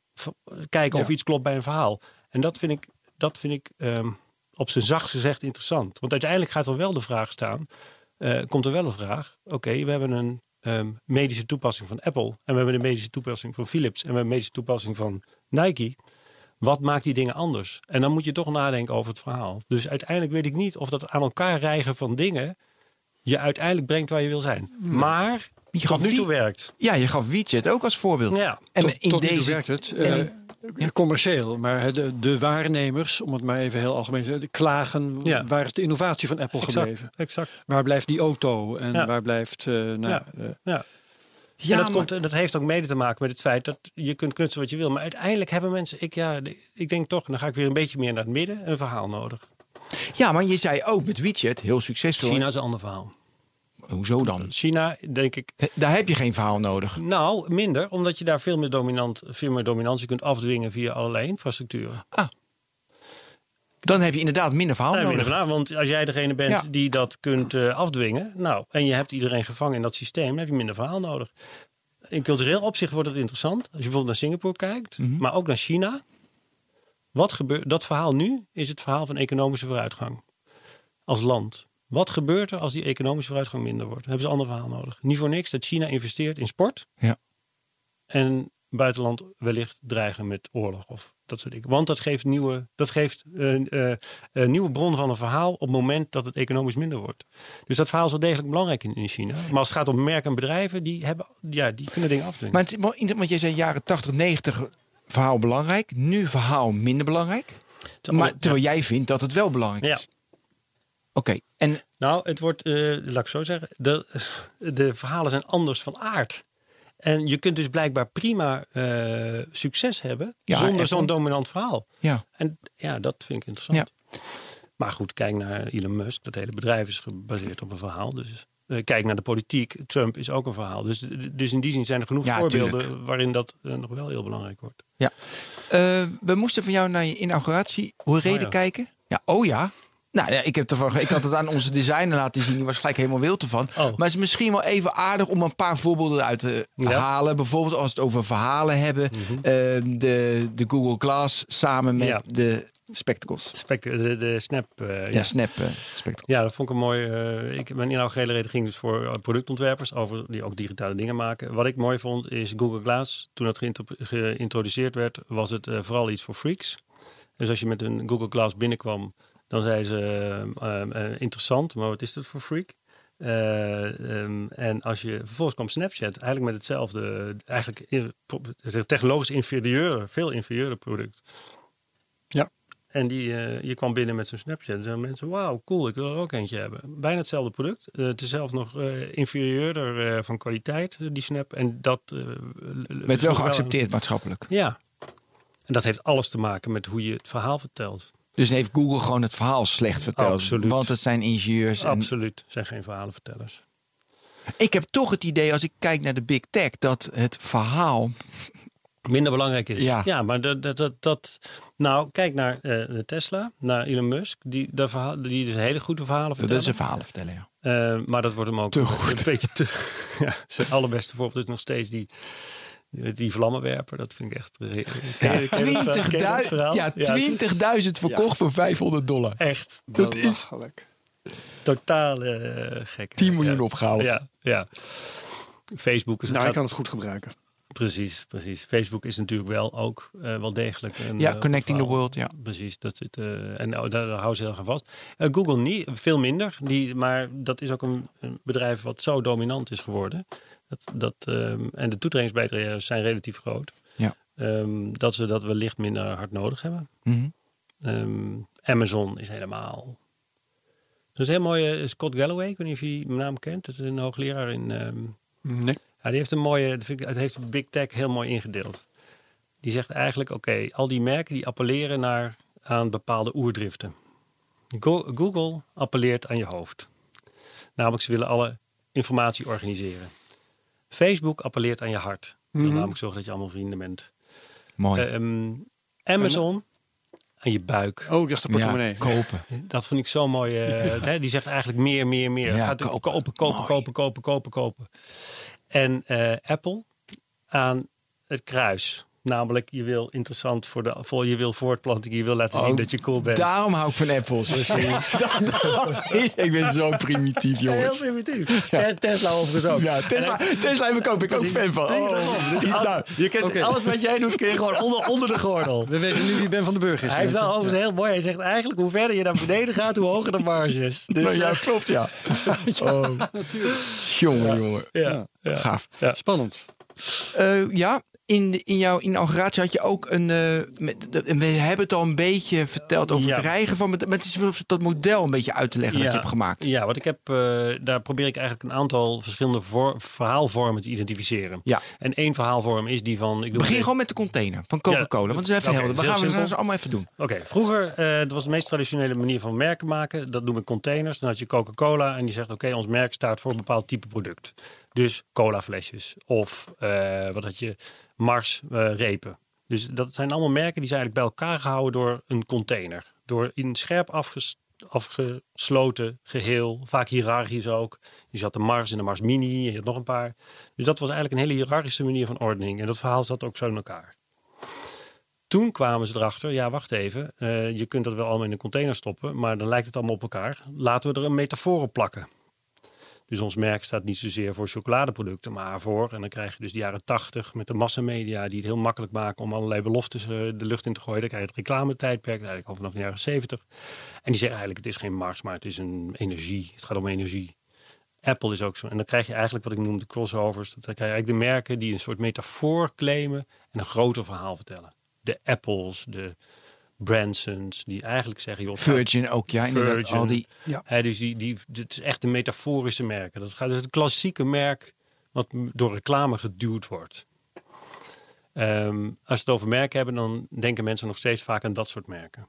kijken of Ja. iets klopt bij een verhaal. En dat vind ik, dat vind ik ehm, op zijn zachtst gezegd interessant. Want uiteindelijk gaat er wel de vraag staan. eh, komt er wel een vraag. Oké, we hebben een ehm, medische toepassing van Apple. En we hebben een medische toepassing van Philips. En we hebben een medische toepassing van Nike. Wat maakt die dingen anders? En dan moet je toch nadenken over het verhaal. Dus uiteindelijk weet ik niet of dat aan elkaar rijgen van dingen je uiteindelijk brengt waar je wil zijn. Maar Je tot gaf nu toe werkt. Ja, je gaf WeChat ook als voorbeeld. Ja. En tot, in tot nu toe deze werkt het. en eh, Commercieel, maar de, de waarnemers, om het maar even heel algemeen te zeggen, klagen. Ja. Waar is de innovatie van Apple Exact, gebleven? exact. Waar blijft die auto en Ja. waar blijft. eh, nou, Ja. eh, Ja. Ja, en dat, maar- komt, dat heeft ook mede te maken met het feit dat je kunt knutselen wat je wil. Maar uiteindelijk hebben mensen, ik, ja, ik denk toch, dan ga ik weer een beetje meer naar het midden, een verhaal nodig. ja, maar je zei ook met WeChat, heel succesvol. China is een ander verhaal. Hoezo dan? China, denk ik, Daar heb je geen verhaal nodig. nou minder, omdat je daar veel meer, dominant, veel meer dominantie kunt afdwingen via allerlei infrastructuren. Dan heb je inderdaad minder verhaal nodig. minder want als jij degene bent Ja. die dat kunt eh, afdwingen, nou, en je hebt iedereen gevangen in dat systeem, dan heb je minder verhaal nodig. In cultureel opzicht wordt het interessant. Als je bijvoorbeeld naar Singapore kijkt, Mhm. maar ook naar China. Wat gebeurt, dat verhaal nu is het verhaal van economische vooruitgang. Als land. Wat gebeurt er als die economische vooruitgang minder wordt? Dan hebben ze een ander verhaal nodig. Niet voor niks dat China investeert in sport. Ja. En buitenland wellicht dreigen met oorlog of dat soort dingen. Want dat geeft, nieuwe, dat geeft een eh, een nieuwe bron van een verhaal op het moment dat het economisch minder wordt. Dus dat verhaal is wel degelijk belangrijk in, in China. Maar als het gaat om merken en bedrijven, die, hebben, ja, die kunnen dingen afdwingen. Maar het, want jij zei jaren 80, 90 verhaal belangrijk. Nu verhaal minder belangrijk. Maar terwijl jij vindt dat het wel belangrijk Ja. Oké, en Nou, het wordt, eh, laat ik zo zeggen, de, de verhalen zijn anders van aard. En je kunt dus blijkbaar prima eh, succes hebben Ja, zonder zo'n dominant verhaal. ja, En ja, dat vind ik interessant. Maar goed, kijk naar Elon Musk. Dat hele bedrijf is gebaseerd op een verhaal. Dus eh, kijk naar de politiek. Trump is ook een verhaal. Dus, dus in die zin zijn er genoeg Ja, voorbeelden tuurlijk. waarin dat nog wel heel belangrijk wordt. ja. We moesten van jou naar je inauguratie hoe reden ja. kijken. Ja, oh ja. Nou ja, ik, heb ervan, ik had het aan onze designer laten zien. Die was gelijk helemaal wild ervan. Oh. Maar het is misschien wel even aardig om een paar voorbeelden uit te Ja. halen. Bijvoorbeeld als we het over verhalen hebben. Eh, de, de Google Glass samen met Ja. de spectacles. Spect- de, de Snap. eh, Ja, ja. Snap eh, spectacles. Ja, dat vond ik een mooi. eh, ik, mijn inaugurele reden ging dus voor productontwerpers over die ook digitale dingen maken. Wat ik mooi vond is Google Glass. Toen dat geïntro- geïntroduceerd werd, was het vooral iets voor freaks. Dus als je met een Google Glass binnenkwam, dan zei ze eh, eh, eh, interessant, maar wat is dat voor freak? Eh, ehm, en als je vervolgens kwam Snapchat, eigenlijk met hetzelfde, eigenlijk technologisch inferieure, veel inferieure product. Ja. En die, eh, je kwam binnen met zo'n Snapchat en zeiden mensen, wauw, cool, ik wil er ook eentje hebben. Bijna hetzelfde product. Eh, het is zelfs nog inferieurder van kwaliteit, die Snap. En dat... Werd wel geaccepteerd maatschappelijk. Ja. En dat heeft alles te maken met hoe je het verhaal vertelt. Dus heeft Google gewoon het verhaal slecht verteld. Absoluut. Want het zijn ingenieurs. En Absoluut, zijn geen verhalenvertellers. ik heb toch het idee, als ik kijk naar de big tech, dat het verhaal. Minder belangrijk is. Ja. Ja, maar dat, dat, dat, dat, Nou, kijk naar eh, Tesla, naar Elon Musk. Die, de verhaal, die dus hele goede verhalen Dat vertellen. is een verhaal vertellen, ja. Eh, maar dat wordt hem ook Te een, goed. een beetje te... ja, zijn allerbeste voorbeeld is nog steeds die, die, die vlammenwerper. Dat vind ik echt... Ken je- ken je dat verhaal? Ken je dat 20.000 verhaal? ja, Ja, 20.000 verkocht voor 500 dollar. Echt Dat is totaal eh, gek. 10 miljoen ja. opgehaald. Ja, ja. Facebook is... Nou, ik gaat- kan het goed gebruiken. Precies, precies. Facebook is natuurlijk wel ook eh, wel degelijk een... Ja, eh, connecting the world, ja. Precies, dat zit, eh, en nou, daar, daar houden ze heel erg aan vast. Eh, Google niet, veel minder. Die, maar dat is ook een, een bedrijf wat zo dominant is geworden. Dat, dat, ehm, en de toetredingsbijdragen zijn relatief groot. Ja. Ehm, dat ze dat wellicht minder hard nodig hebben. Mhm. Ehm, Amazon is helemaal... Dat is een heel mooie Scott Galloway. Ik weet niet of je die naam kent. Dat is een hoogleraar in... ehm, Nee. ja, die heeft een mooie, het heeft Big Tech heel mooi ingedeeld. Die zegt eigenlijk, oké, al die merken die appelleren naar, aan bepaalde oerdriften. Go- Google appelleert aan je hoofd. Namelijk, ze willen alle informatie organiseren. Facebook appelleert aan je hart. Wil Mhm. namelijk zorgen dat je allemaal vrienden bent. Mooi. Ehm, Amazon aan je buik. Oh, ik dacht de portemonnee. ja, kopen. Dat vond ik zo mooi. eh, hè, die zegt eigenlijk meer, meer, meer. Ja, Het gaat kopen. kopen, kopen, kopen, kopen, kopen, kopen. En eh, Apple aan het kruis. Namelijk, je wil interessant voor de voor, je wil voortplanting, je wil laten zien Oh, dat je cool bent. Daarom hou ik van apples. Dat- dat is- ik ben zo primitief, Heel jongens. primitief. Tes- Tesla overigens ook. Ja, Tesla, Tesla heb ik ook, ik ook fan van. Oh. Nou, je kent alles wat jij doet, kun je gewoon onder, onder de gordel. We weten nu wie Ben van den Burg is. Hij heeft wel overigens heel mooi. Hij zegt eigenlijk hoe verder je naar beneden gaat, hoe hoger de marges. Dus nou, ja, eh, klopt, ja. Oh. Jongen, jongen. ja, ja. Gaaf. Spannend. Eh, ja, in, de- in jouw inauguratie had je ook een. eh, met, de- we hebben het al een beetje verteld over Ja. het rijgen van. Maar het is wel dat model een beetje uit te leggen dat je hebt gemaakt. Ja, wat ik heb, eh, daar probeer ik eigenlijk een aantal verschillende voor, verhaalvormen te identificeren. Ja. En één verhaalvorm is die van. Ik doe Begin het- gewoon met de container van Coca-Cola. Ja, want dat is even helder. We gaan we ze allemaal even doen. Oké, vroeger, eh dat was de meest traditionele manier van merken maken. Dat noem ik containers. Dan had je Coca-Cola en die zegt: Oké, ons merk staat voor een bepaald type product. Dus cola flesjes of eh, wat had je, Mars eh, repen. Dus dat zijn allemaal merken die zijn eigenlijk bij elkaar gehouden door een container. Door in scherp afges- afgesloten geheel, vaak hiërarchisch ook. Je had de Mars en de Mars Mini, je had nog een paar. Dus dat was eigenlijk een hele hiërarchische manier van ordening. En dat verhaal zat ook zo in elkaar. Toen kwamen ze erachter, ja wacht even, eh, je kunt dat wel allemaal in een container stoppen, maar dan lijkt het allemaal op elkaar. Laten we er een metafoor op plakken. Dus ons merk staat niet zozeer voor chocoladeproducten, maar voor, en dan krijg je dus de jaren tachtig met de massamedia die het heel makkelijk maken om allerlei beloftes eh, de lucht in te gooien. Dan krijg je het reclametijdperk, eigenlijk al vanaf de jaren zeventig. En die zeggen eigenlijk, het is geen Mars, maar het is een energie. Het gaat om energie. Apple is ook zo. En dan krijg je eigenlijk wat ik noem de crossovers. Dan krijg je eigenlijk de merken die een soort metafoor claimen en een groter verhaal vertellen. De Apples, de Bransons, die eigenlijk zeggen... Joh, Virgin ook, ja. Inderdaad, Virgin. al die, Hè, dus die, die, het is echt een metaforische merken. Dat gaat dus het klassieke merk wat door reclame geduwd wordt. Ehm, als we het over merken hebben, dan denken mensen nog steeds vaak aan dat soort merken.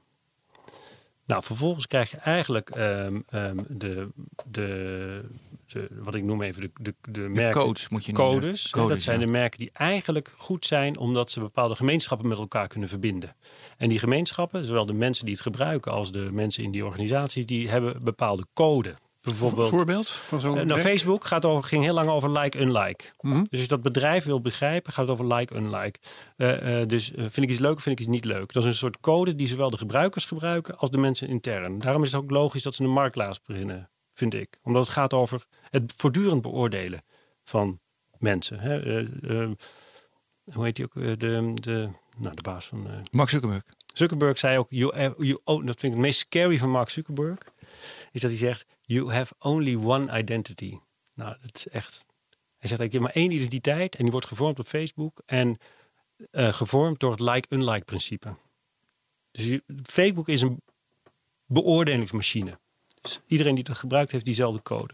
Nou, vervolgens krijg je eigenlijk ehm, ehm, de, de, de, wat ik noem even de, de, de, merken, codes moet je noemen. codes. hè, Codes, dat zijn ja. de merken die eigenlijk goed zijn omdat ze bepaalde gemeenschappen met elkaar kunnen verbinden. En die gemeenschappen, zowel de mensen die het gebruiken als de mensen in die organisatie, die hebben bepaalde code. Bijvoorbeeld, Voorbeeld van zo'n eh, nou? Facebook gaat over, ging heel lang over like-unlike. Mhm. Dus als je dat bedrijf wil begrijpen, gaat het over like-unlike. Eh, eh, dus vind ik iets leuk of vind ik iets niet leuk? Dat is een soort code die zowel de gebruikers gebruiken als de mensen intern. Daarom is het ook logisch dat ze een marktplaats beginnen, vind ik. Omdat het gaat over het voortdurend beoordelen van mensen. Hè? Hoe heet die ook? De, de, nou, de baas van... Max Zuckerberg. Zuckerberg zei ook, you, you own, dat vind ik het meest scary van Mark Zuckerberg, is dat hij zegt, you have only one identity. Nou, dat is echt, hij zegt, ik heb maar één identiteit en die wordt gevormd op Facebook en eh, gevormd door het like-unlike principe. Dus Facebook is een beoordelingsmachine. Dus iedereen die dat gebruikt heeft diezelfde code.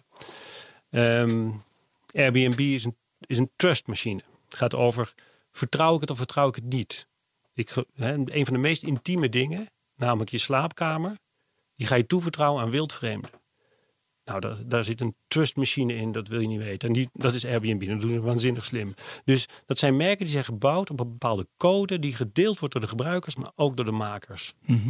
Ehm, Airbnb is een, is een trustmachine. Het gaat over, vertrouw ik het of vertrouw ik het niet? Ik, een van de meest intieme dingen, namelijk je slaapkamer, die ga je toevertrouwen aan wildvreemden. Nou, daar, daar zit een trustmachine in, dat wil je niet weten. En die, dat is Airbnb, dat doen ze waanzinnig slim. Dus dat zijn merken die zijn gebouwd op een bepaalde code... die gedeeld wordt door de gebruikers, maar ook door de makers. Mhm.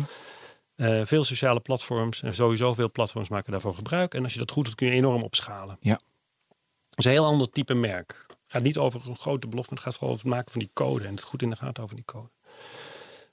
Eh, veel sociale platforms en sowieso veel platforms maken daarvan gebruik. En als je dat goed doet, kun je enorm opschalen. Ja. Dat is een heel ander type merk. Het gaat niet over een grote belofte, het gaat gewoon over het maken van die code. En het goed in de gaten over die code.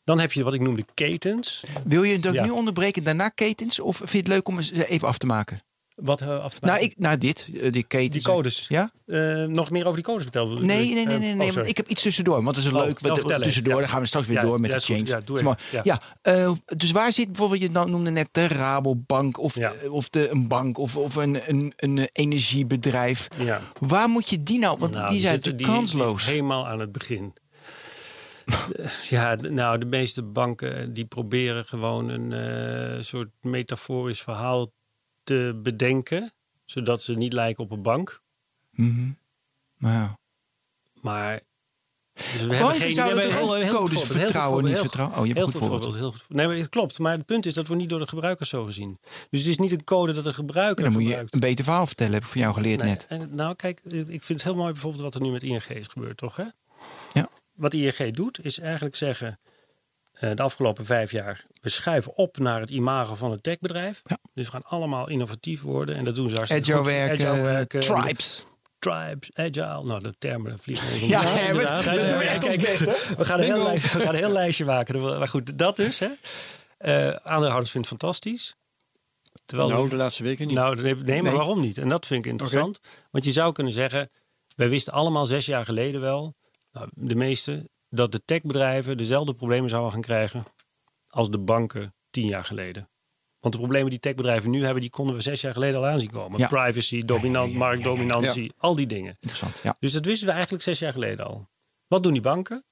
Dan heb je wat ik noemde ketens. Wil je dat Ja. nu onderbreken, daarna ketens? Of vind je het leuk om eens even af te maken? Wat eh, af te Nou, maken? ik, nou dit, eh, die ketens. die codes. Ja? Eh, nog meer over die codes vertellen? Nee, nee, nee, Eh, nee, oh, nee want ik heb iets tussendoor. Want dat is een Oh, leuk. nou, wat- tussendoor, Ja. dan gaan we straks weer Ja, door met de change. Ja, doe mooi. Ja. Eh, dus waar zit bijvoorbeeld, je nou noemde net de Rabobank of, eh, of de, een bank of, of een, een, een eh, energiebedrijf. Ja. Waar moet je die nou? Want Nou, die zijn natuurlijk kansloos. helemaal aan het begin. ja, nou, de meeste banken die proberen gewoon een eh, soort metaforisch verhaal te bedenken, zodat ze niet lijken op een bank. Mhm. Maar ja. Maar dus we Banken hebben geen zouden heel- heel codes voorbeeld, vertrouwen, niet vertrouwen? Oh, je hebt heel goed voorbeeld. Heel goed. Nee, maar het klopt. Maar het punt is dat we niet door de gebruikers zo gezien. Dus het is niet een code dat de gebruiker Dan moet je gebruikt. een beter verhaal vertellen, heb ik van jou geleerd Nee, net. En, nou, kijk, ik vind het heel mooi bijvoorbeeld wat er nu met ING is gebeurd, toch? Hè? Ja. Wat ING doet, is eigenlijk zeggen: eh, de afgelopen vijf jaar, we schuiven op naar het imago van het techbedrijf. Ja. Dus we gaan allemaal innovatief worden. En dat doen ze hartstikke Agile werken, Agile werken, tribes. Tribes, agile. Nou, de termen vliegen even om. Ja, hè, we- doen Ja, echt ons best, hè? We gaan een heel, we gaan een heel lijstje maken. Maar goed, dat dus. Hè. Eh aandeelhouders vinden het fantastisch. Terwijl Nou, de laatste weken niet. nou, nee, maar Nee. waarom niet? En dat vind ik interessant. Want je zou kunnen zeggen, wij wisten allemaal zes jaar geleden wel, nou, de meeste, dat de techbedrijven dezelfde problemen zouden gaan krijgen als de banken tien jaar geleden. Want de problemen die techbedrijven nu hebben, die konden we zes jaar geleden al aanzien komen. Ja. Privacy, dominant, marktdominantie, al die dingen. Interessant, ja. Dus dat wisten we eigenlijk zes jaar geleden al. Wat doen die banken?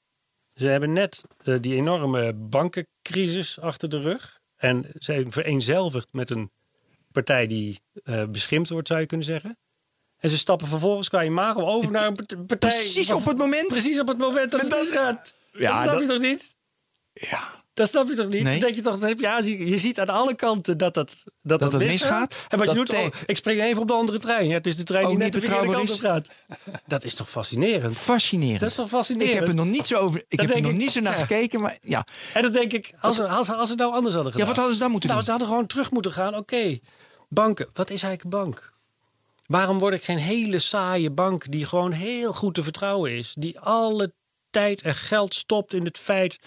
Ze hebben net eh, die enorme bankencrisis achter de rug. En zijn vereenzelvigd met een partij die eh beschimpt wordt, zou je kunnen zeggen. En ze stappen vervolgens qua imago over naar een part- partij... Precies op het moment. Precies op het moment dat het misgaat. Ja, dat snap dat- je toch niet? Ja. Dat snap je toch niet? Nee. Dan denk je toch, dat heb je aanzien. Je ziet aan alle kanten dat dat, dat, Dat het misgaat. En wat je doet, oh, ik spring even op de andere trein. Ja, het is de trein die net niet de verkeerde kant op betrouwbaar gaat. Dat is toch fascinerend? Fascinerend. Dat is toch ik fascinerend? heb er nog niet zo over. Ik heb er nog ik, niet zo naar ja. gekeken, maar ja. En dan denk ik, als, als, als ze het nou anders hadden Ja, gedaan. wat hadden ze dan moeten nou, doen? ze hadden gewoon terug moeten gaan. Oké, banken. Wat is eigenlijk een bank? Waarom word ik geen hele saaie bank die gewoon heel goed te vertrouwen is? Die alle tijd en geld stopt in het feit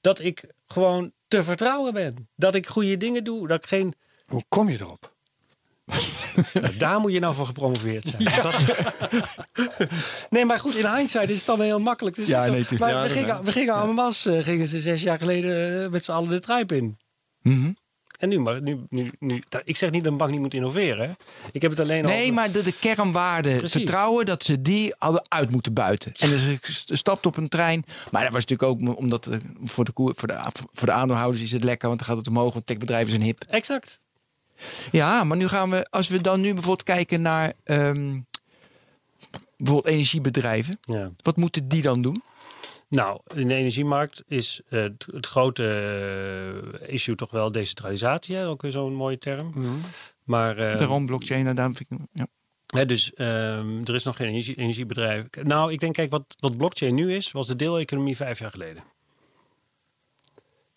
dat ik gewoon te vertrouwen ben. Dat ik goede dingen doe. Dat ik geen... Hoe kom je erop? Nou, daar moet je nou voor gepromoveerd zijn. Dat- nee, maar goed, in hindsight is het dan wel heel makkelijk. Dus Ja, nee, maar Ja, we, gingen, we gingen eh, gingen ze zes jaar geleden eh, met z'n allen de trijp in. Mhm. En nu, maar nu, nu, nu, ik zeg niet dat een bank niet moet innoveren. Ik heb het alleen Nee, over... maar de, de kernwaarde Precies. vertrouwen dat ze die hadden uit moeten buiten. En dus ik st- stapte op een trein. Maar dat was natuurlijk ook omdat eh, voor de, koer, voor, de, voor de aandeelhouders is het lekker, want dan gaat het omhoog. Want techbedrijven zijn hip. Exact. Ja, maar nu gaan we, als we dan nu bijvoorbeeld kijken naar ehm, bijvoorbeeld energiebedrijven. Ja. Wat moeten die dan doen? Nou, in de energiemarkt is eh, het, het grote eh, issue toch wel decentralisatie. Hè? Ook weer zo'n mooie term. Maar, eh, Daarom blockchain, daarom vind ik. Ja. Hè, dus ehm, er is nog geen energie, energiebedrijf. Nou, ik denk, kijk, wat, wat blockchain nu is, was de deeleconomie vijf jaar geleden.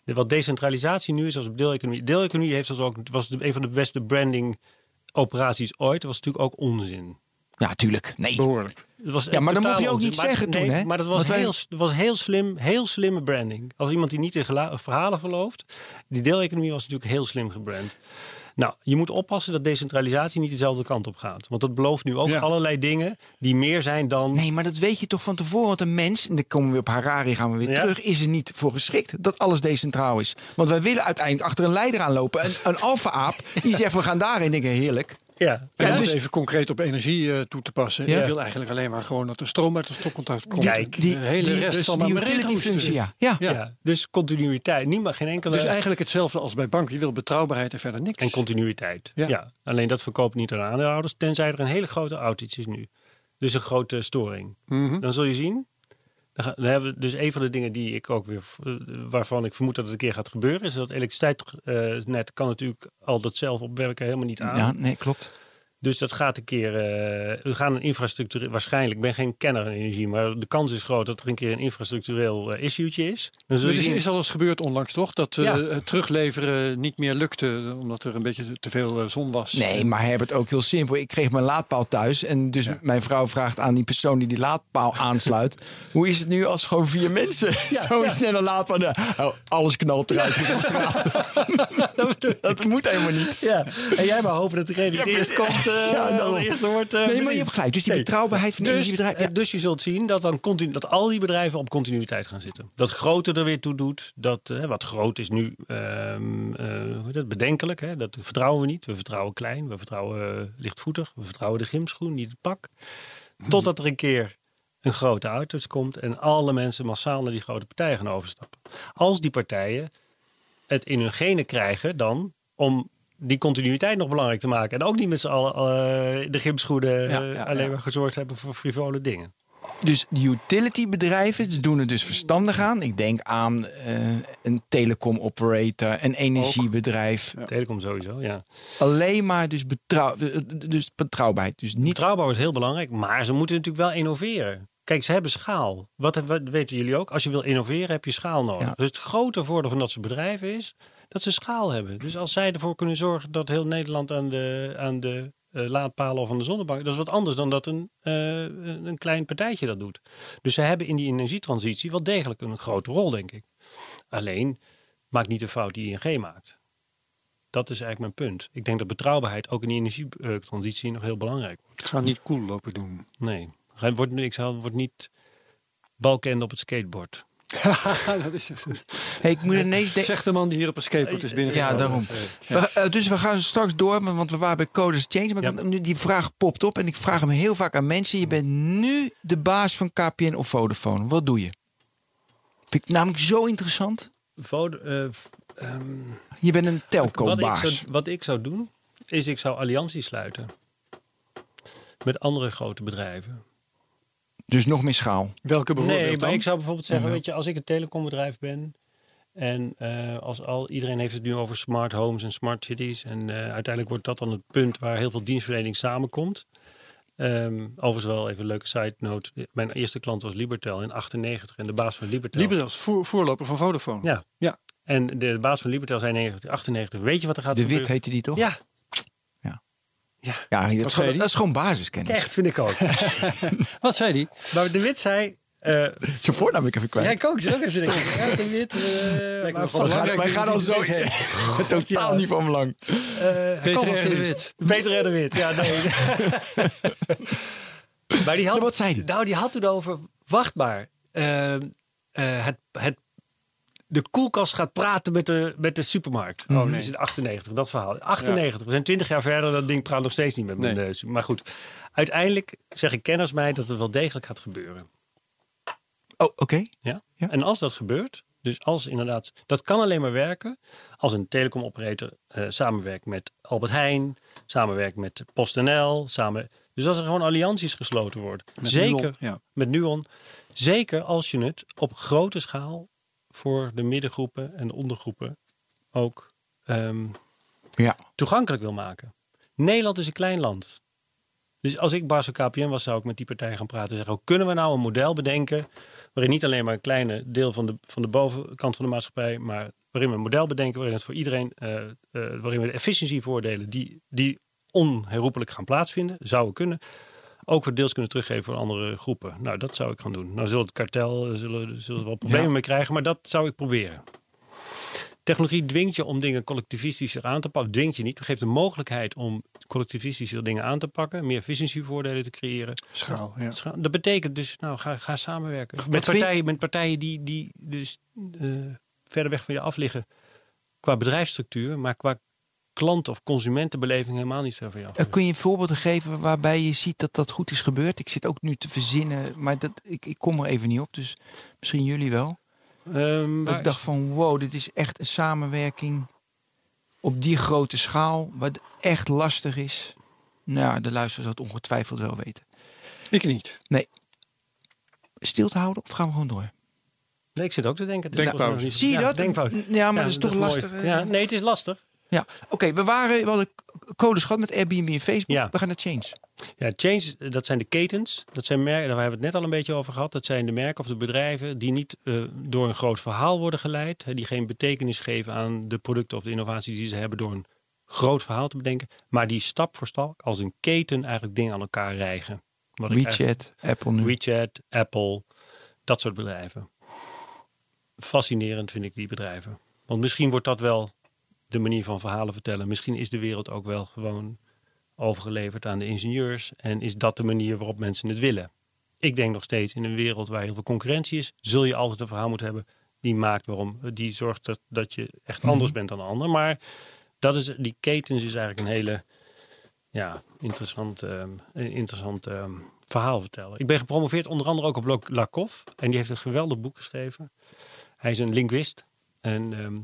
De, wat decentralisatie nu is, als deeleconomie. Deeleconomie heeft als ook, was een van de beste branding operaties ooit. Dat was natuurlijk ook onzin. Ja, tuurlijk. Nee. Behoorlijk. Het was Ja, maar dat mocht je ook niet Maar- zeggen nee, toen, hè? Maar dat was, Want heel, was heel slim, heel slimme branding. Als iemand die niet in verhalen gelooft. Die deeleconomie was natuurlijk heel slim gebrand. Nou, je moet oppassen dat decentralisatie niet dezelfde kant op gaat. Want dat belooft nu ook Ja. allerlei dingen die meer zijn dan... Nee, maar dat weet je toch van tevoren. Want een mens, en dan komen we op Harari, gaan we weer Ja. terug, is er niet voor geschikt dat alles decentraal is. Want wij willen uiteindelijk achter een leider aanlopen. Een, een alfa-aap die zegt we gaan daarin. Denken heerlijk. Ja, En Ja, om dus- het even concreet op energie eh, toe te passen. Ja. Je wil eigenlijk alleen maar gewoon dat er stroom uit het stopcontact komt. Kijk, de hele die, rest dus zal die utility roosteren. functie, ja. ja. ja. Ja. dus continuïteit. Niemand, geen enkele... Dus eigenlijk hetzelfde als bij banken. Je wil betrouwbaarheid en verder niks. en continuïteit. Ja. Ja. Alleen dat verkoopt niet aan aandeelhouders. Tenzij er een hele grote outage is nu. Dus een grote storing. Mhm. Dan zul je zien Dan hebben we dus een van de dingen die ik ook weer, eh, waarvan ik vermoed dat het een keer gaat gebeuren, is dat elektriciteitsnet kan natuurlijk al dat zelf opwerken helemaal niet aan. Ja, nee, klopt. Dus dat gaat een keer, eh, we gaan een infrastructuur, waarschijnlijk, ik ben geen kenner in energie, maar de kans is groot dat er een keer een infrastructureel uh, issue'tje is. Zul Er is, is al eens gebeurd onlangs toch? Dat eh, Ja. het terugleveren niet meer lukte. Omdat er een beetje te veel zon was. Nee, maar Herbert, ook heel simpel. Ik kreeg mijn laadpaal thuis. En dus mijn vrouw vraagt aan die persoon die die laadpaal aansluit. hoe is het nu als gewoon vier mensen zo'n snelle laadpaal... Oh, alles knalt eruit straat. dat moet helemaal niet. Ja, en jij maar hopen dat degene die het eerst komt, Ja, daarom. als eerste wordt. eh, Nee, maar je hebt gelijk. Dus die Nee. betrouwbaarheid van Dus, energiebedrijven... eh, dus je zult zien dat, dan continu, dat al die bedrijven op continuïteit gaan zitten. Dat grote er weer toe doet. Dat, eh, wat groot is nu ehm, eh, dat, bedenkelijk. Hè? Dat vertrouwen we niet. We vertrouwen klein. We vertrouwen eh, lichtvoetig. We vertrouwen de gymschoen, niet het pak. Totdat er een keer een grote auto komt en alle mensen massaal naar die grote partijen gaan overstappen. Als die partijen het in hun genen krijgen dan om die continuïteit nog belangrijk te maken. En ook niet met z'n allen eh, de gymschoenen Ja, eh, ja, alleen maar gezorgd hebben voor frivole dingen. Dus utilitybedrijven ze doen er dus verstandig aan. Ik denk aan eh, een telecom operator, een energiebedrijf. Telecom sowieso, ja. Alleen maar dus, betrouw, dus betrouwbaarheid. Dus niet Betrouwbaar is heel belangrijk, maar ze moeten natuurlijk wel innoveren. Kijk, ze hebben schaal. Wat, wat weten jullie ook? Als je wil innoveren, heb je schaal nodig. Ja. Dus het grote voordeel van dat soort bedrijven is dat ze schaal hebben. Dus als zij ervoor kunnen zorgen dat heel Nederland aan de, aan de eh, laadpalen of aan de zonnebank, dat is wat anders dan dat een, eh, een klein partijtje dat doet. Dus ze hebben in die energietransitie wel degelijk een grote rol, denk ik. Alleen, maak niet de fout die ING maakt. Dat is eigenlijk mijn punt. Ik denk dat betrouwbaarheid ook in die energietransitie nog heel belangrijk wordt. Ga niet cool lopen doen. Nee, wordt, ik zou, wordt niet balkend op het skateboard. dat is Hey, ik moet ineens denken. Zegt de man die hier op een skateboard is binnen. Ja, daarom. We- eh, dus we gaan straks door, want- we waren bij Coders Change. Maar Ja. nu die vraag popt op en ik vraag hem heel vaak aan mensen. Je bent nu de baas van KPN of Vodafone. Wat doe je? Vind ik namelijk zo interessant. Vod- eh, ehm, Je bent een telco-baas. wat ik zou doen, is ik zou allianties sluiten. Met andere grote bedrijven. Dus nog meer schaal. Welke bijvoorbeeld Nee, maar dan? ik zou bijvoorbeeld zeggen, weet je, als ik een telecombedrijf ben en eh, als al iedereen heeft het nu over smart homes en smart cities en eh, uiteindelijk wordt dat dan het punt waar heel veel dienstverlening samenkomt. Ehm overigens wel even een leuke side note. Mijn eerste klant was Libertel in 98 en de baas van Libertel. Libertel als voor, voorloper van Vodafone. Ja. Ja. En de baas van Libertel zei in 1998, weet je wat er gaat De Wit gebeuren? heette die toch? Ja, Ja, dat, is, zei gewoon, die? dat is gewoon basiskennis. echt vind ik ook. Wat zei die? maar de Wit zei... eh Zijn voornaam ben ik even kwijt. ja, ik ook. Is ook even ja, de Wit. eh, maar wel wij gaan al zo totaal niet van belang. eh, hij Peter R. de. Wit. Peter R. de Wit, ja, nee. maar die had, Ja, wat zei die? Nou, die had toen over, wacht maar. eh, eh, het, het, de koelkast gaat praten met de, met de supermarkt. Oh nee, is in 98, dat verhaal. 98, we zijn 20 jaar verder, dat ding praat nog steeds niet met mijn neus. Maar goed, uiteindelijk zeggen kenners mij dat het wel degelijk gaat gebeuren. Oh, oké. Ja? Ja. En als dat gebeurt, dus als inderdaad, dat kan alleen maar werken als een telecomoperator eh samenwerkt met Albert Heijn, samenwerkt met PostNL, samen. Dus als er gewoon allianties gesloten worden. Met zeker Nuon, ja. met Nuon. Zeker als je het op grote schaal voor de middengroepen en de ondergroepen ook ehm, Ja. toegankelijk wil maken. Nederland is een klein land. Dus als ik van KPN was, zou ik met die partij gaan praten. En zeggen, hoe kunnen we nou een model bedenken... waarin niet alleen maar een kleine deel van de, van de bovenkant van de maatschappij... maar waarin we een model bedenken waarin het voor iedereen... eh, eh, waarin we de efficiëntievoordelen die, die onherroepelijk gaan plaatsvinden... zouden kunnen, ook voor deels kunnen teruggeven voor andere groepen. Nou, dat zou ik gaan doen. Nou, zullen het kartel, eh, zullen, zullen wel problemen Ja. mee krijgen... maar dat zou ik proberen. Technologie dwingt je om dingen collectivistischer aan te pakken. Dwingt je niet. Het geeft de mogelijkheid om collectivistischer dingen aan te pakken. Meer efficiëntievoordelen te creëren. Schaal, ja. Dat betekent dus, nou, ga, ga samenwerken. Met partijen, met partijen die, die dus eh, verder weg van je af liggen. Qua bedrijfsstructuur, maar qua klant- of consumentenbeleving helemaal niet zo van jou. Eh, kun je voorbeelden geven waarbij je ziet dat dat goed is gebeurd? Ik zit ook nu te verzinnen, maar dat, ik, ik kom er even niet op. Dus misschien jullie wel. Ehm, Dat waar ik dacht van wow, dit is echt een samenwerking op die grote schaal. Wat echt lastig is. Nou, de luisteraar zal het ongetwijfeld wel weten. Ik niet. stil te houden of gaan we gewoon door? Nee, ik zit ook te denken. Denkpauze. niet- Zie je ja, dat? Ja, maar dat is toch lastig. eh. Ja, nee, het is lastig. Ja, oké. we waren we hadden codes gehad met Airbnb en Facebook. Ja. We gaan naar Change. Ja, chains, eh, dat zijn de ketens. Dat zijn merken, daar hebben we het net al een beetje over gehad. Dat zijn de merken of de bedrijven die niet eh, door een groot verhaal worden geleid. Die geen betekenis geven aan de producten of de innovaties die ze hebben door een groot verhaal te bedenken. Maar die stap voor stap als een keten eigenlijk dingen aan elkaar rijgen. Wat WeChat, Apple nu. WeChat, Apple, dat soort bedrijven. Fascinerend vind ik die bedrijven. Want misschien wordt dat wel de manier van verhalen vertellen. Misschien is de wereld ook wel gewoon overgeleverd aan de ingenieurs. En is dat de manier waarop mensen het willen. Ik denk nog steeds in een wereld waar heel veel concurrentie is, zul je altijd een verhaal moeten hebben die maakt waarom, die zorgt dat, dat je echt anders bent dan de ander. Maar dat is, die ketens is eigenlijk een hele ja, interessant, ehm, interessant ehm, verhaal vertellen. Ik ben gepromoveerd onder andere ook op Lak- Lakoff. En die heeft een geweldig boek geschreven. Hij is een linguist. En ehm,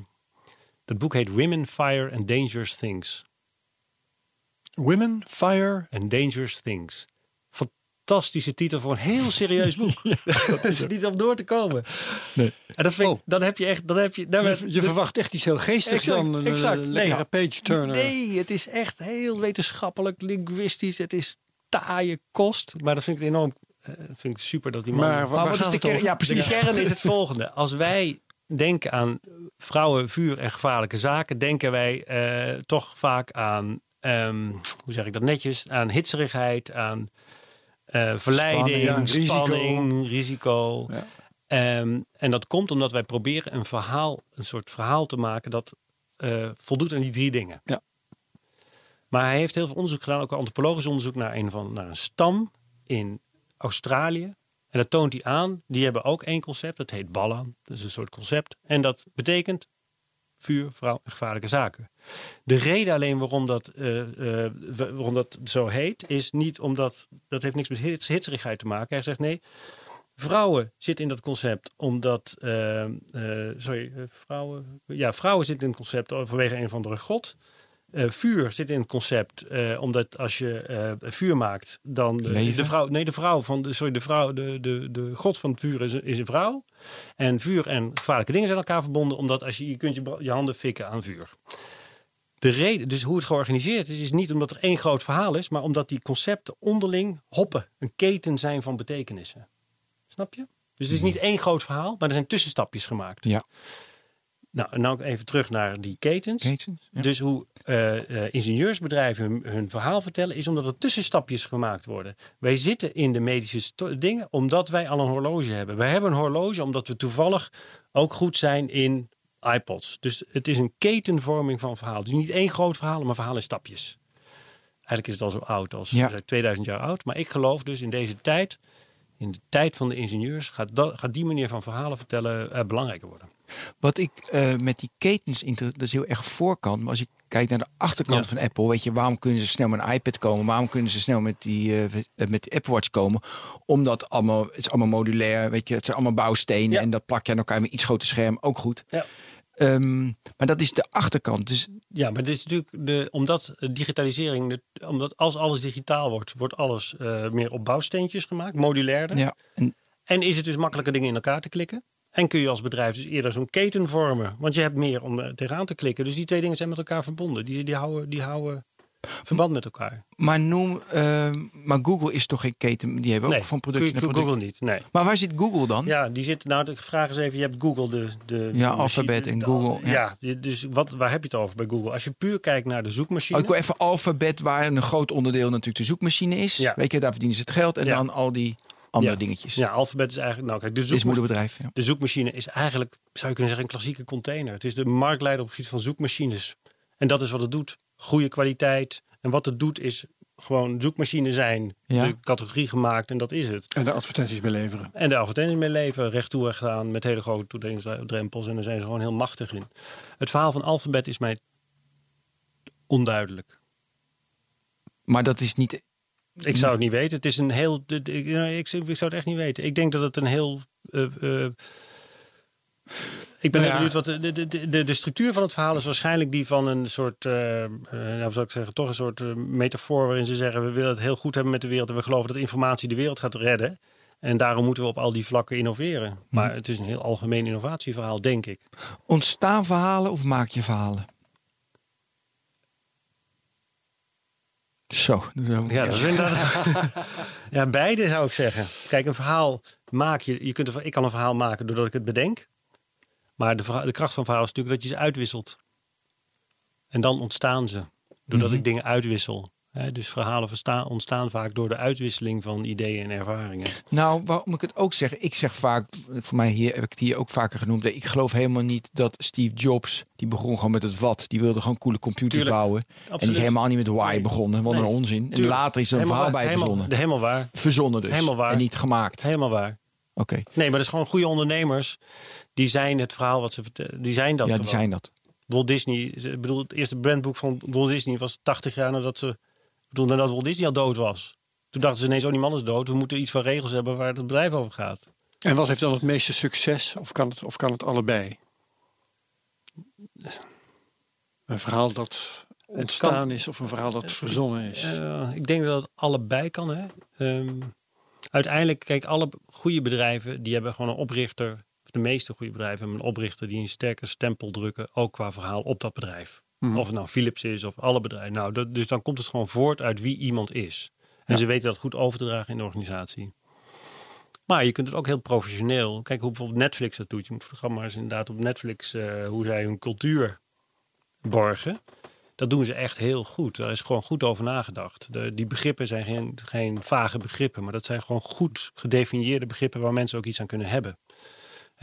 dat boek heet Women, Fire and Dangerous Things. Women, Fire. And Dangerous Things. Fantastische titel voor een heel serieus boek. dat is niet om door te komen. Nee. En dat vind ik, dan heb je echt, dan heb je, dan Je, je verwacht echt iets heel geestigs Exact, dan een exact. eh, Nee. lekkere page turner. Nee, het is echt heel wetenschappelijk, linguïstisch. Het is taaie kost. Maar dat vind ik enorm, eh, vind ik super dat die man. Maar wat is de kern? Ja, De precies. kern is het volgende. Als wij denken aan vrouwen, vuur en gevaarlijke zaken, denken wij eh, toch vaak aan, ehm, hoe zeg ik dat netjes, aan hitserigheid, aan eh, verleiding, Spanning, risico. risico. Ja. Ehm, en dat komt omdat wij proberen een verhaal, een soort verhaal te maken dat eh, voldoet aan die drie dingen. Ja. Maar hij heeft heel veel onderzoek gedaan, ook antropologisch onderzoek naar een, van, naar een stam in Australië. En dat toont hij aan. Die hebben ook één concept, dat heet Ballan. Dat is een soort concept. En dat betekent vuur, vrouw en gevaarlijke zaken. De reden alleen waarom dat, eh, eh, waarom dat zo heet, is niet omdat dat heeft niks met hits, hitserigheid te maken. Hij zegt nee, vrouwen zitten in dat concept omdat, eh, sorry, vrouwen, ja, vrouwen zitten in het concept vanwege een of andere god. Eh, vuur zit in het concept, eh, omdat als je eh, vuur maakt, dan de, de vrouw, nee, de vrouw van, de, sorry, de vrouw, de, de, de god van het vuur is, een- is een vrouw. En vuur en gevaarlijke dingen zijn aan elkaar verbonden, omdat als je, je kunt je, je handen fikken aan vuur. De reden, dus hoe het georganiseerd is, is niet omdat er één groot verhaal is, maar omdat die concepten onderling hoppen, een keten zijn van betekenissen. Snap je? Dus het is niet één groot verhaal, maar er zijn tussenstapjes gemaakt. Ja. Nou, en nou even terug naar die ketens. Ketens, ja. Dus hoe eh, eh, ingenieursbedrijven hun, hun verhaal vertellen, is omdat er tussenstapjes gemaakt worden. Wij zitten in de medische dingen omdat wij al een horloge hebben. Wij hebben een horloge omdat we toevallig ook goed zijn in iPods. Dus het is een ketenvorming van verhaal. Dus niet één groot verhaal, maar verhaal in stapjes. Eigenlijk is het al zo oud als Ja. we zijn 2000 jaar oud. Maar ik geloof dus in deze tijd, in de tijd van de ingenieurs, gaat, dat, gaat die manier van verhalen vertellen eh, belangrijker worden. Wat ik eh, met die ketens, dat is heel erg voorkant. Maar als je kijkt naar de achterkant Ja. van Apple, weet je, waarom kunnen ze snel met een iPad komen? Waarom kunnen ze snel met die eh, met de Apple Watch komen? Omdat allemaal, het is allemaal modulair, weet je, het zijn allemaal bouwstenen Ja. en dat plak je aan elkaar met iets groter scherm, ook goed. Ja. Ehm, maar dat is de achterkant. Dus Ja, maar dit is natuurlijk de, omdat eh, digitalisering, de- omdat als alles digitaal wordt, wordt alles eh, meer op bouwsteentjes gemaakt, modulairder. ja, en En is het dus makkelijker dingen in elkaar te klikken. En kun je als bedrijf dus eerder zo'n keten vormen. Want je hebt meer om er tegenaan te klikken. Dus die twee dingen zijn met elkaar verbonden. Die, die, houden, die houden verband met elkaar. maar noem, ehm, maar Google is toch geen keten? Die hebben ook van producten. Google producten. niet. Nee. Maar waar zit Google dan? Ja, die zit. Nou, de vraag is even: je hebt Google, de. de de Alphabet en Google, ja. Ja, dus wat, waar heb je het over bij Google? Als je puur kijkt naar de zoekmachine. Oh, ik wil even alfabet, waar een groot onderdeel natuurlijk de zoekmachine is. Ja. Weet je, daar verdienen ze het geld. En Ja. dan al die andere Ja. dingetjes. Ja, Alphabet is eigenlijk. Nou, kijk, de Is zoekmachine. moederbedrijf. Ja. De zoekmachine is eigenlijk, zou je kunnen zeggen, een klassieke container. Het is de marktleider op het gebied van zoekmachines. En dat is wat het doet. Goede kwaliteit. En wat het doet is gewoon zoekmachine zijn. Ja. De categorie gemaakt en dat is het. En de advertenties beleveren. En de advertenties mee leven, recht toe recht aan, met hele grote toedelingsdrempels. En daar zijn ze gewoon heel machtig in. Het verhaal van Alphabet is mij onduidelijk. Maar dat is niet. Ik zou het niet weten. Het is een heel. Ik, ik, ik zou het echt niet weten. Ik denk dat het een heel. eh, eh, ik ben Nou ja. benieuwd wat de, de, de, de, structuur van het verhaal is waarschijnlijk die van een soort, eh, nou hoe zou ik zeggen, toch een soort metafoor waarin ze zeggen we willen het heel goed hebben met de wereld en we geloven dat informatie de wereld gaat redden. En daarom moeten we op al die vlakken innoveren. Maar het is een heel algemeen innovatieverhaal, denk ik. Ontstaan verhalen of maak je verhalen? Zo. Ja, dat is inderdaad. ja, beide zou ik zeggen. Kijk, een verhaal maak je. je kunt een, ik kan een verhaal maken doordat ik het bedenk. Maar de, kracht van verhaal is natuurlijk dat je ze uitwisselt. En dan ontstaan ze. Doordat Mhm. ik dingen uitwissel. Dus verhalen verstaan, ontstaan vaak door de uitwisseling van ideeën en ervaringen. Nou, waarom ik het ook zeg, ik zeg vaak, voor mij hier heb ik het hier ook vaker genoemd. Ik geloof helemaal niet dat Steve Jobs, die begon gewoon met het wat, die wilde gewoon coole computers Tuurlijk, bouwen. En die is helemaal niet met why Nee. begonnen, wat Nee, een onzin. En later is er een Helemaal verhaal waar, bij helemaal, verzonnen. Helemaal waar. Verzonnen dus. Helemaal waar. En niet gemaakt. Helemaal waar. Oké, Nee, maar dat is gewoon goede ondernemers. Die zijn het verhaal wat ze vertellen. Die zijn dat. ja, die zijn dat. Walt Disney, ik bedoel, het eerste brandboek van Walt Disney was 80 jaar nadat ze, bedoel, nadat Walt Disney al dood was. Toen dachten ze ineens, oh die man is dood, we moeten iets van regels hebben waar het bedrijf over gaat. En wat heeft dan het meeste succes? Of kan het, of kan het allebei? Een verhaal dat ontstaan is of een verhaal dat verzonnen is? Eh, ik denk dat het allebei kan. Hè? Ehm, uiteindelijk, kijk, alle goede bedrijven die hebben gewoon een oprichter. Of de meeste goede bedrijven hebben een oprichter die een sterke stempel drukken, ook qua verhaal op dat bedrijf. Mhm. Of het nou Philips is of alle bedrijven. Nou, dat, dus dan komt het gewoon voort uit wie iemand is. En ze weten dat goed over te dragen in de organisatie. Maar je kunt het ook heel professioneel. Kijk hoe bijvoorbeeld Netflix dat doet. Je moet programma's inderdaad op Netflix, eh, hoe zij hun cultuur borgen. Dat doen ze echt heel goed. Daar is gewoon goed over nagedacht. De, die begrippen zijn geen, geen vage begrippen, maar dat zijn gewoon goed gedefinieerde begrippen waar mensen ook iets aan kunnen hebben.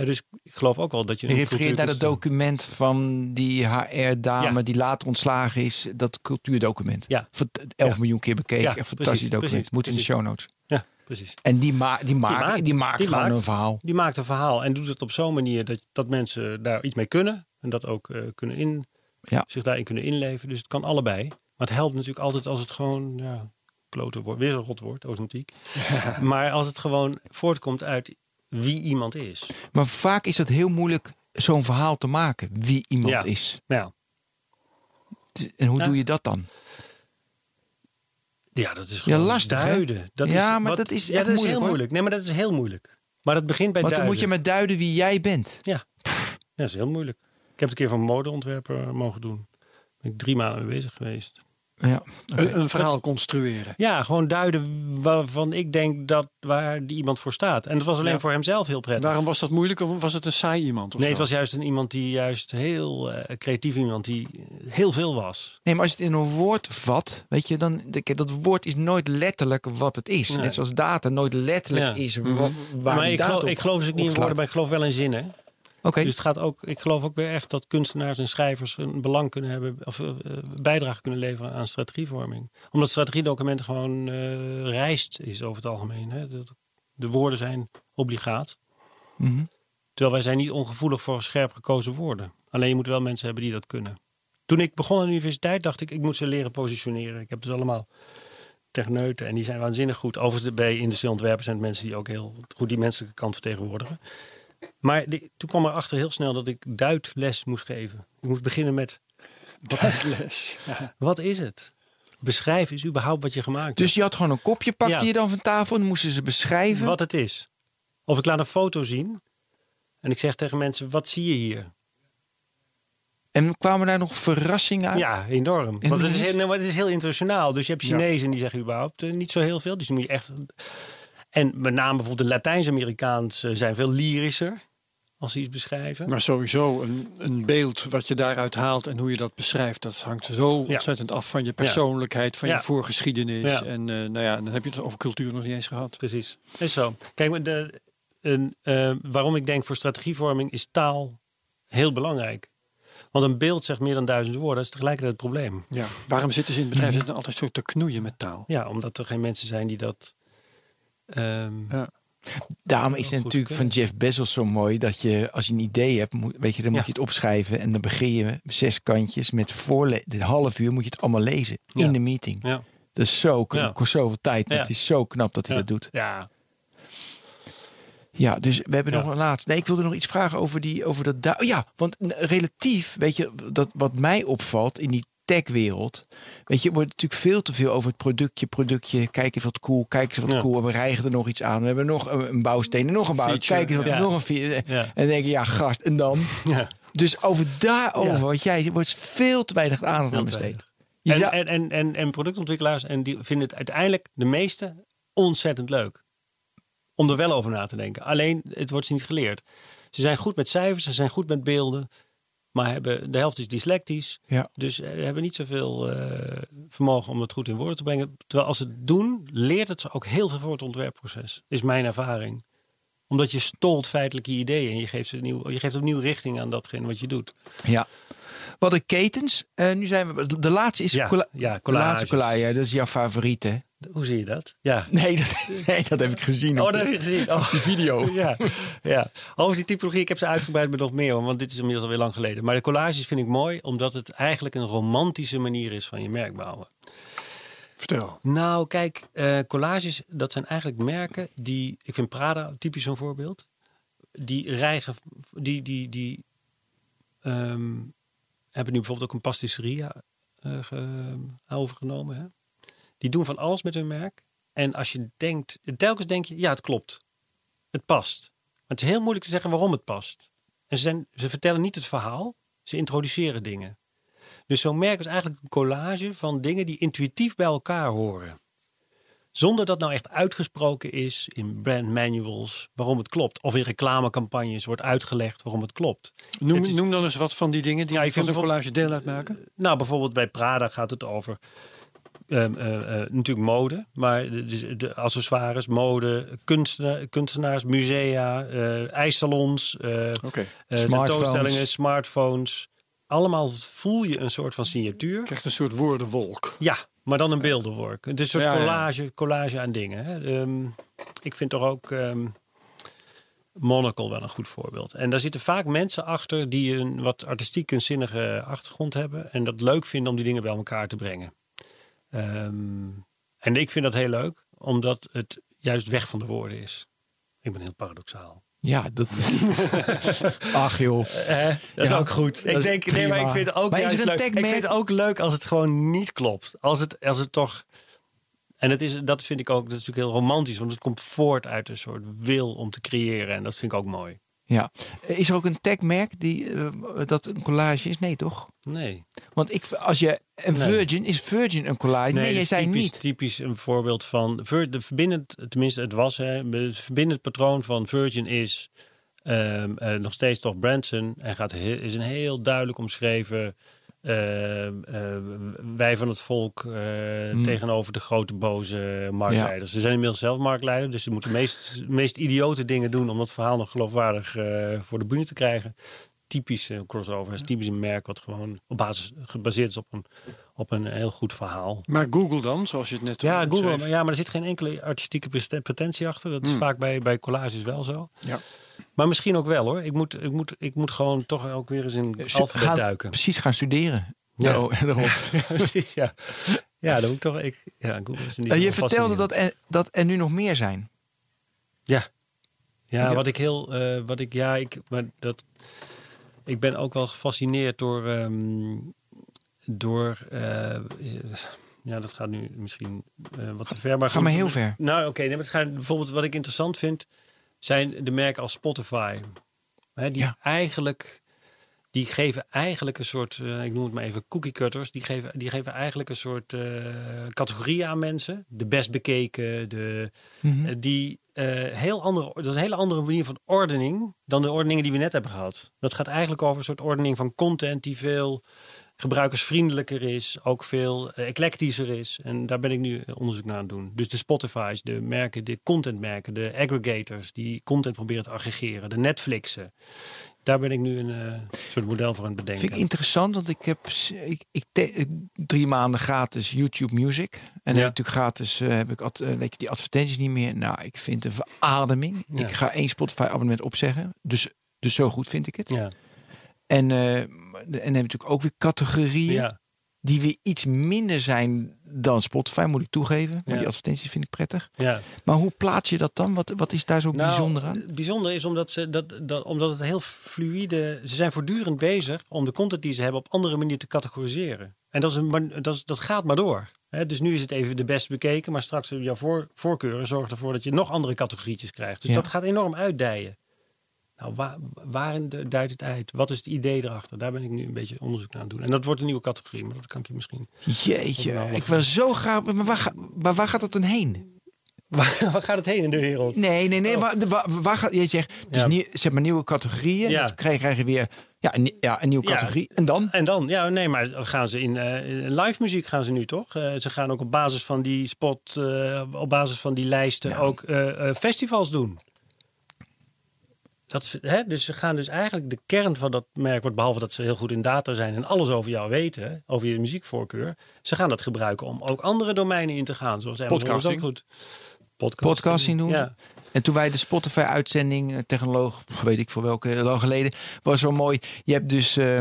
Dus ik geloof ook wel dat je. Je een refereert naar het document van die HR-dame Ja. die later ontslagen is. Dat cultuurdocument. Ja. Vert- 11 Ja. miljoen keer bekeken. Ja, fantastisch precies, document. precies, Moet in de show notes. Ja, precies. En die, ma die, maakt, die maakt, die gewoon maakt- een verhaal. Die maakt een verhaal en doet het op zo'n manier dat, dat mensen daar iets mee kunnen. En dat ook eh, kunnen in, Ja. zich daarin kunnen inleven. Dus het kan allebei. Maar het helpt natuurlijk altijd als het gewoon ja, kloten wordt. Weer zo'n rotwoord, authentiek. Maar als het gewoon voortkomt uit wie iemand is. Maar vaak is het heel moeilijk zo'n verhaal te maken. Wie iemand Ja. is. Ja, En hoe Ja. doe je dat dan? ja dat is gewoon lastig, hè? duiden. Dat Ja, is maar wat- dat is ja, dat is heel hoor. moeilijk. Nee, maar dat is heel moeilijk. Maar dat begint bij Want dan duiden. moet je met duiden wie jij bent. Ja, dat is heel moeilijk. Ik heb het een keer van modeontwerper mogen doen. Ben ik drie maanden mee bezig geweest. Ja. Een, een verhaal construeren. Ja, gewoon duiden waarvan ik denk dat waar die iemand voor staat. En dat was alleen Ja. voor hemzelf heel prettig. Waarom was dat moeilijk? Of was het een saai iemand? Of nee, zo? het was juist een iemand die juist heel eh, creatief iemand die heel veel was. Nee, maar als je het in een woord vat, weet je, dan kijk, dat woord is nooit letterlijk wat het is. Nee. Net zoals data nooit letterlijk Ja. is wa- waar maar die ik data geloof, op- ik geloof dus niet in woorden, maar ik geloof wel in zinnen. Dus het gaat ook, ik geloof ook weer echt dat kunstenaars en schrijvers een belang kunnen hebben of eh, bijdrage kunnen leveren aan strategievorming. Omdat strategiedocumenten gewoon eh rijst is over het algemeen. Hè? De, de woorden zijn obligaat. Mhm. Terwijl wij zijn niet ongevoelig voor scherp gekozen woorden. Alleen je moet wel mensen hebben die dat kunnen. Toen ik begon aan de universiteit dacht ik, ik moet ze leren positioneren. Ik heb dus allemaal techneuten en die zijn waanzinnig goed. Overigens bij industrieel ontwerpen zijn het mensen die ook heel goed die menselijke kant vertegenwoordigen. Maar die- toen kwam er achter heel snel dat ik duidles moest geven. Ik moest beginnen met, les. Ja. wat is het? Beschrijf is überhaupt wat je gemaakt Dus je had gewoon een kopje, pakte Ja. je dan van tafel en dan moesten ze beschrijven. hebt. Wat het is. Of ik laat een foto zien en ik zeg tegen mensen, wat zie je hier? En kwamen daar nog verrassingen uit? Ja, enorm. En Want het is, heel, het is heel internationaal. Dus je hebt Ja. Chinezen die zeggen überhaupt eh, niet zo heel veel. Dus dan moet je echt... En met name bijvoorbeeld de Latijns-Amerikaans eh, zijn veel lyrischer als ze iets beschrijven. Maar sowieso, een, een beeld wat je daaruit haalt en hoe je dat beschrijft, dat hangt zo Ja. ontzettend af van je persoonlijkheid, van Ja. je voorgeschiedenis. Ja. En eh, nou ja, dan heb je het over cultuur nog niet eens gehad. Precies. Is zo. Kijk, de, een, eh, waarom ik denk voor strategievorming is taal heel belangrijk. Want een beeld zegt meer dan duizend woorden. Dat is tegelijkertijd het probleem. Ja. Waarom zitten ze in het bedrijf altijd zo te knoeien met taal? Ja, omdat er geen mensen zijn die dat... ehm, Ja. Daarom is het goed natuurlijk van. Jeff Bezos zo mooi dat je als je een idee hebt, moet, weet je, dan moet Ja. je het opschrijven en dan begin je zes kantjes met voorle de half uur moet je het allemaal lezen Ja. in de meeting. ja. Dat is zo knap, Ja. kost zoveel tijd. Het is zo knap dat hij Ja. dat doet. Ja. Ja, dus we hebben Ja. nog een laatste. Nee, ik wilde nog iets vragen over die over dat. Oh ja, want relatief, weet je, dat wat mij opvalt in die techwereld. Weet je, wordt natuurlijk veel te veel over het productje, productje. Kijk eens wat cool, kijk eens wat Ja. cool. En we rijgen er nog iets aan. We hebben nog een, een bouwsteen en nog een bouw. Kijk eens wat, ja. nog een. Ja. En dan denk je, ja, gast, en dan? Ja. Dus over daarover, wat jij wordt veel te weinig aandacht aan besteed. En, zou- en, en, en, en productontwikkelaars en die vinden het uiteindelijk de meeste ontzettend leuk. Om er wel over na te denken. Alleen, het wordt ze niet geleerd. Ze zijn goed met cijfers, ze zijn goed met beelden. Maar hebben, de helft is dyslectisch. Ja. Dus ze hebben niet zoveel eh, vermogen om het goed in woorden te brengen. Terwijl als ze het doen, leert het ze ook heel veel voor het ontwerpproces. Is mijn ervaring. Omdat je stolt feitelijke ideeën. En je geeft, ze een nieuw, je geeft een nieuwe richting aan datgene wat je doet. Ja. Wat de ketens. eh, nu zijn we. De laatste is. Ja, colla- ja, de laatste collage. Dat is jouw favoriet, hè? Hoe zie je dat? Ja. Nee, dat, nee, dat heb ik gezien. Oh, op dat heb je gezien. Oh. die video. Ja, ja. Over die typologie, ik heb ze uitgebreid met nog meer, want dit is inmiddels alweer lang geleden. Maar de collages vind ik mooi, omdat het eigenlijk een romantische manier is van je merk bouwen. Vertel. Nou, kijk, eh, collages, dat zijn eigenlijk merken die, ik vind Prada typisch zo'n voorbeeld, die rijgen, die, die, die ehm, hebben nu bijvoorbeeld ook een pastisserie eh, ge- overgenomen. Hè? Die doen van alles met hun merk. En als je denkt, telkens denk je, ja, het klopt. Het past. Maar het is heel moeilijk te zeggen waarom het past. En ze, zijn, ze vertellen niet het verhaal, ze introduceren dingen. Dus zo'n merk is eigenlijk een collage van dingen die intuïtief bij elkaar horen. Zonder dat nou echt uitgesproken is in brand manuals waarom het klopt. Of in reclamecampagnes wordt uitgelegd waarom het klopt. Noem, Het is- noem dan eens wat van die dingen die Ja, je van zo'n collage deel uitmaken. Nou, bijvoorbeeld bij Prada gaat het over ehm, eh, eh, natuurlijk mode, maar de, de- de accessoires, mode, kunstenaar, kunstenaars, musea, eh ijssalons, eh Oké. eh, Smartphones. tentoonstellingen, smartphones. Allemaal voel je een soort van signatuur. Krijgt een soort woordenwolk. Ja, maar dan een beeldenwork. Het is een soort Ja, ja. collage, collage aan dingen. Hè. Ehm, ik vind toch ook ehm, Monocle wel een goed voorbeeld. En daar zitten vaak mensen achter die een wat artistiek kunstzinnige achtergrond hebben. En dat leuk vinden om die dingen bij elkaar te brengen. Ehm, en ik vind dat heel leuk, omdat het juist weg van de woorden is. Ik ben heel paradoxaal. Ja, dat. Ach joh. dat is ook goed. dat Ik denk, nee, maar ik vind het ook juist leuk. Ik vind het ook leuk als het gewoon niet klopt. Als het, als het toch. En het is, dat vind ik ook, dat is natuurlijk heel romantisch, want het komt voort uit een soort wil om te creëren. En dat vind ik ook mooi. Ja. Is er ook een tagmerk die eh, dat een collage is? Nee, toch? Nee. Want ik, als je een Nee. Virgin is Virgin een collage? Nee, dat jij zei typisch, niet. typisch een voorbeeld van. De verbindend, tenminste, het was. Hè, het verbindend patroon van Virgin is ehm, eh, nog steeds toch Branson. En gaat, is een heel duidelijk omschreven. Ehm, eh, wij van het volk eh, Hmm. tegenover de grote boze marktleiders. Ze zijn inmiddels zelf marktleider, dus ze moeten de meest, meest idiote dingen doen om dat verhaal nog geloofwaardig eh, voor de bühne te krijgen. Typische crossover, is typisch een merk wat gewoon op basis gebaseerd is op een, op een heel goed verhaal. Maar Google dan, zoals je het net Ja. Google, maar, ja, maar er zit geen enkele artistieke pretentie achter. Dat is vaak bij, bij collages wel zo. Ja. Maar misschien ook wel hoor. Ik moet, ik moet, ik moet gewoon toch ook weer eens in het alfabet Gaan- duiken. Precies gaan studeren. Ja. Daaro- daarop. Precies, ja. ja, dat moet ik toch. Ik, ja, Google is in die Eh, je vertelde dat er, dat er nu nog meer zijn. Ja. Ja, Ja. wat ik heel, eh, wat ik, ja, ik, maar dat, ik ben ook wel gefascineerd door, ehm, door, eh, eh, ja, dat gaat nu misschien eh, wat te ver, maar Ga maar heel ver. Nou, oké, nee, gaat bijvoorbeeld wat ik interessant vind, zijn de merken als Spotify, hè, die Ja. eigenlijk, die geven eigenlijk een soort, eh, ik noem het maar even cookie cutters, die geven, die geven eigenlijk een soort eh categorieën aan mensen, de best bekeken, de Mhm. eh, die heel andere, dat is een hele andere manier van ordening dan de ordeningen die we net hebben gehad. Dat gaat eigenlijk over een soort ordening van content die veel gebruikersvriendelijker is, ook veel eh, eclectischer is. En daar ben ik nu onderzoek naar aan het doen. Dus de Spotify's, de merken, de contentmerken, de aggregators die content proberen te aggregeren, de Netflixen. Daar ben ik nu een eh, soort model voor aan het bedenken. Vind ik interessant, want ik heb ik, ik te- drie maanden gratis YouTube Music. En natuurlijk gratis eh, heb ik ad, eh, weet je, die advertenties niet meer. Nou, ik vind een verademing. Ja. Ik ga één Spotify abonnement opzeggen. Dus, dus zo goed vind ik het. ja, En, eh, en je natuurlijk ook weer categorieën. ja. die weer iets minder zijn dan Spotify, moet ik toegeven. Maar Ja. die advertenties vind ik prettig. Ja. Maar hoe plaats je dat dan? Wat, wat is daar zo Nou, bijzonder aan? Bijzonder is omdat, ze, dat, dat, omdat het heel fluïde... Ze zijn voortdurend bezig om de content die ze hebben op andere manier te categoriseren. En dat, is een, dat, dat gaat maar door. Dus nu is het even de best bekeken, maar straks jouw voor, voorkeuren zorgt ervoor dat je nog andere categorietjes krijgt. Dus Ja. dat gaat enorm uitdijen. Nou, waar, waarin de- duidt het uit? Wat is het idee erachter? Daar ben ik nu een beetje onderzoek naar aan het doen. En dat wordt een nieuwe categorie, maar dat kan ik je misschien... Jeetje, Nou, ik wil zo graag... Maar waar, ga- maar waar gaat dat dan heen? Waar, waar gaat het heen in de wereld? Nee, nee, nee. Waar, de- waar, waar gaat... Je zegt, dus Oh. Ja. nieuw, zeg maar nieuwe categorieën. Ja. Dan krijg, je weer ja, een, ja, een nieuwe Ja. categorie. En dan? En dan, ja, nee, maar gaan ze in eh, live muziek gaan ze nu toch? Eh, ze gaan ook op basis van die spot, eh, op basis van die lijsten ook festivals doen. Dat, hè? Dus ze gaan dus eigenlijk de kern van dat merk, wordt behalve dat ze heel goed in data zijn en alles over jou weten, over je muziekvoorkeur, ze gaan dat gebruiken om ook andere domeinen in te gaan, zoals Podcasting. goed. Podcasting, Podcasting doen ze. Ja. En toen wij de Spotify-uitzending, eh, technoloog, weet ik voor welke, lang geleden, was wel mooi. Je hebt dus eh,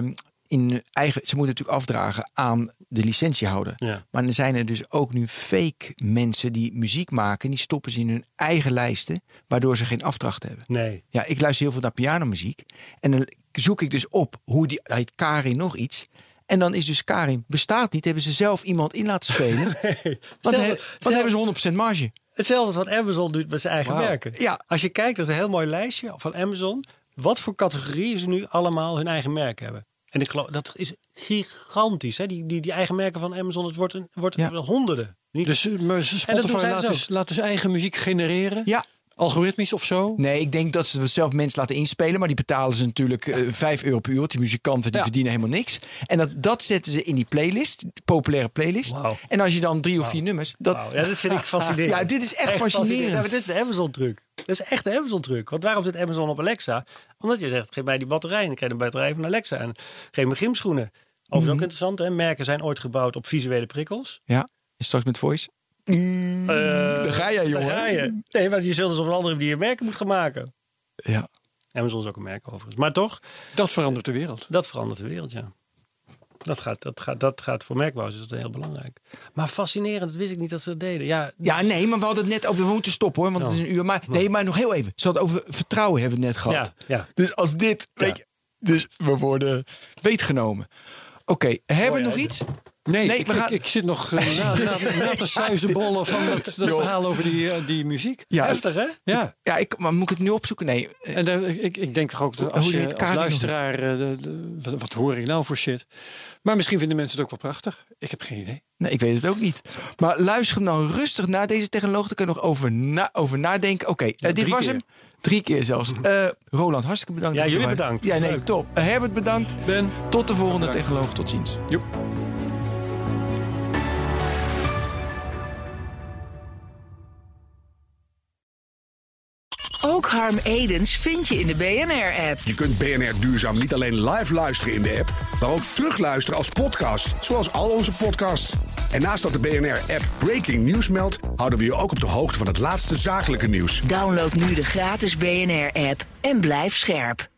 in eigen, ze moeten natuurlijk afdragen aan de licentiehouder. Ja. Maar er zijn er dus ook nu fake mensen die muziek maken, die stoppen ze in hun eigen lijsten, waardoor ze geen afdracht hebben. Nee. Ja, ik luister heel veel naar pianomuziek. En dan zoek ik dus op hoe die heet Karin nog iets. En dan is dus Karin bestaat niet. Hebben ze zelf iemand in laten spelen. Want, he- want hebben ze 100% marge. Hetzelfde als wat Amazon doet met zijn eigen merken. Ja. Als je kijkt, dat is een heel mooi lijstje van Amazon. Wat voor categorieën ze nu allemaal hun eigen merk hebben. En ik geloof, dat is gigantisch. Hè? Die, die, die eigen merken van Amazon, het wordt, een, wordt Ja. honderden. Niet? Dus eh, maar Spotify laat dus dus, laat dus eigen muziek genereren? Ja. Algoritmisch of zo? Nee, ik denk dat ze het zelf mensen laten inspelen. Maar die betalen ze natuurlijk eh 5 euro per uur. Want die muzikanten die Ja. verdienen helemaal niks. En dat, dat zetten ze in die playlist. Die populaire playlist. En als je dan drie of vier nummers. Dat, ja, dat vind ik fascinerend. Ja, dit is echt fascinerend. fascinerend. Ja, maar dit is de Amazon-truc. Dat is echt de Amazon-truc. Want waarom zit Amazon op Alexa? Omdat je zegt, geef mij die batterij. En ik krijg een batterij van Alexa. En geef me gymschoenen. Overigens Mhm. ook interessant. Hè? Merken zijn ooit gebouwd op visuele prikkels. ja, straks met voice. Mm, daar ga jij, jongen. Daar ga je. Nee, maar je zult dus op een andere manier je merken moeten gaan maken. Ja. Amazon is ook een merk overigens. Maar toch, Dat verandert de wereld. dat verandert de wereld, ja. Dat gaat, dat gaat, dat gaat voor merkbouwers is dat heel belangrijk. Maar fascinerend, dat wist ik niet dat ze dat deden. Ja, Ja, nee, maar we hadden het net over. We moeten stoppen hoor, want het is een uur. Maar nee, maar nog heel even. Ze hadden over vertrouwen hebben we het net gehad. Ja, ja. Dus als dit. Weet je, dus we worden weetgenomen. Oké, hebben we nog iets? Nee, Nee, ik, gaan- ik, ik zit nog eh, na, na, na te suizenbollen van dat, verhaal over die, eh, die muziek. Ja, Heftig, hè? Ja, Ja, ik, maar moet ik het nu opzoeken? Nee. en ik, ik denk toch ook dat als je als luisteraar... eh, de- de- wat, wat hoor ik nou voor shit? Maar misschien vinden mensen het ook wel prachtig. Ik heb geen idee. Nee, ik weet het ook niet. Maar luister nou rustig naar deze technoloog. Daar kan je nog over, na, over nadenken. Oké, dit was keer. hem. Drie keer zelfs. Eh, Roland, hartstikke bedankt. Ja, jullie bedankt. Ja, nee, top. Herbert bedankt. Ben. Tot de volgende Bedankt. technoloog. Tot ziens. Joep. Ook Harm Edens vind je in de BNR-app. Je kunt BNR Duurzaam niet alleen live luisteren in de app, maar ook terugluisteren als podcast, zoals al onze podcasts. En naast dat de BNR-app Breaking News meldt, houden we je ook op de hoogte van het laatste zakelijke nieuws. Download nu de gratis BNR-app en blijf scherp.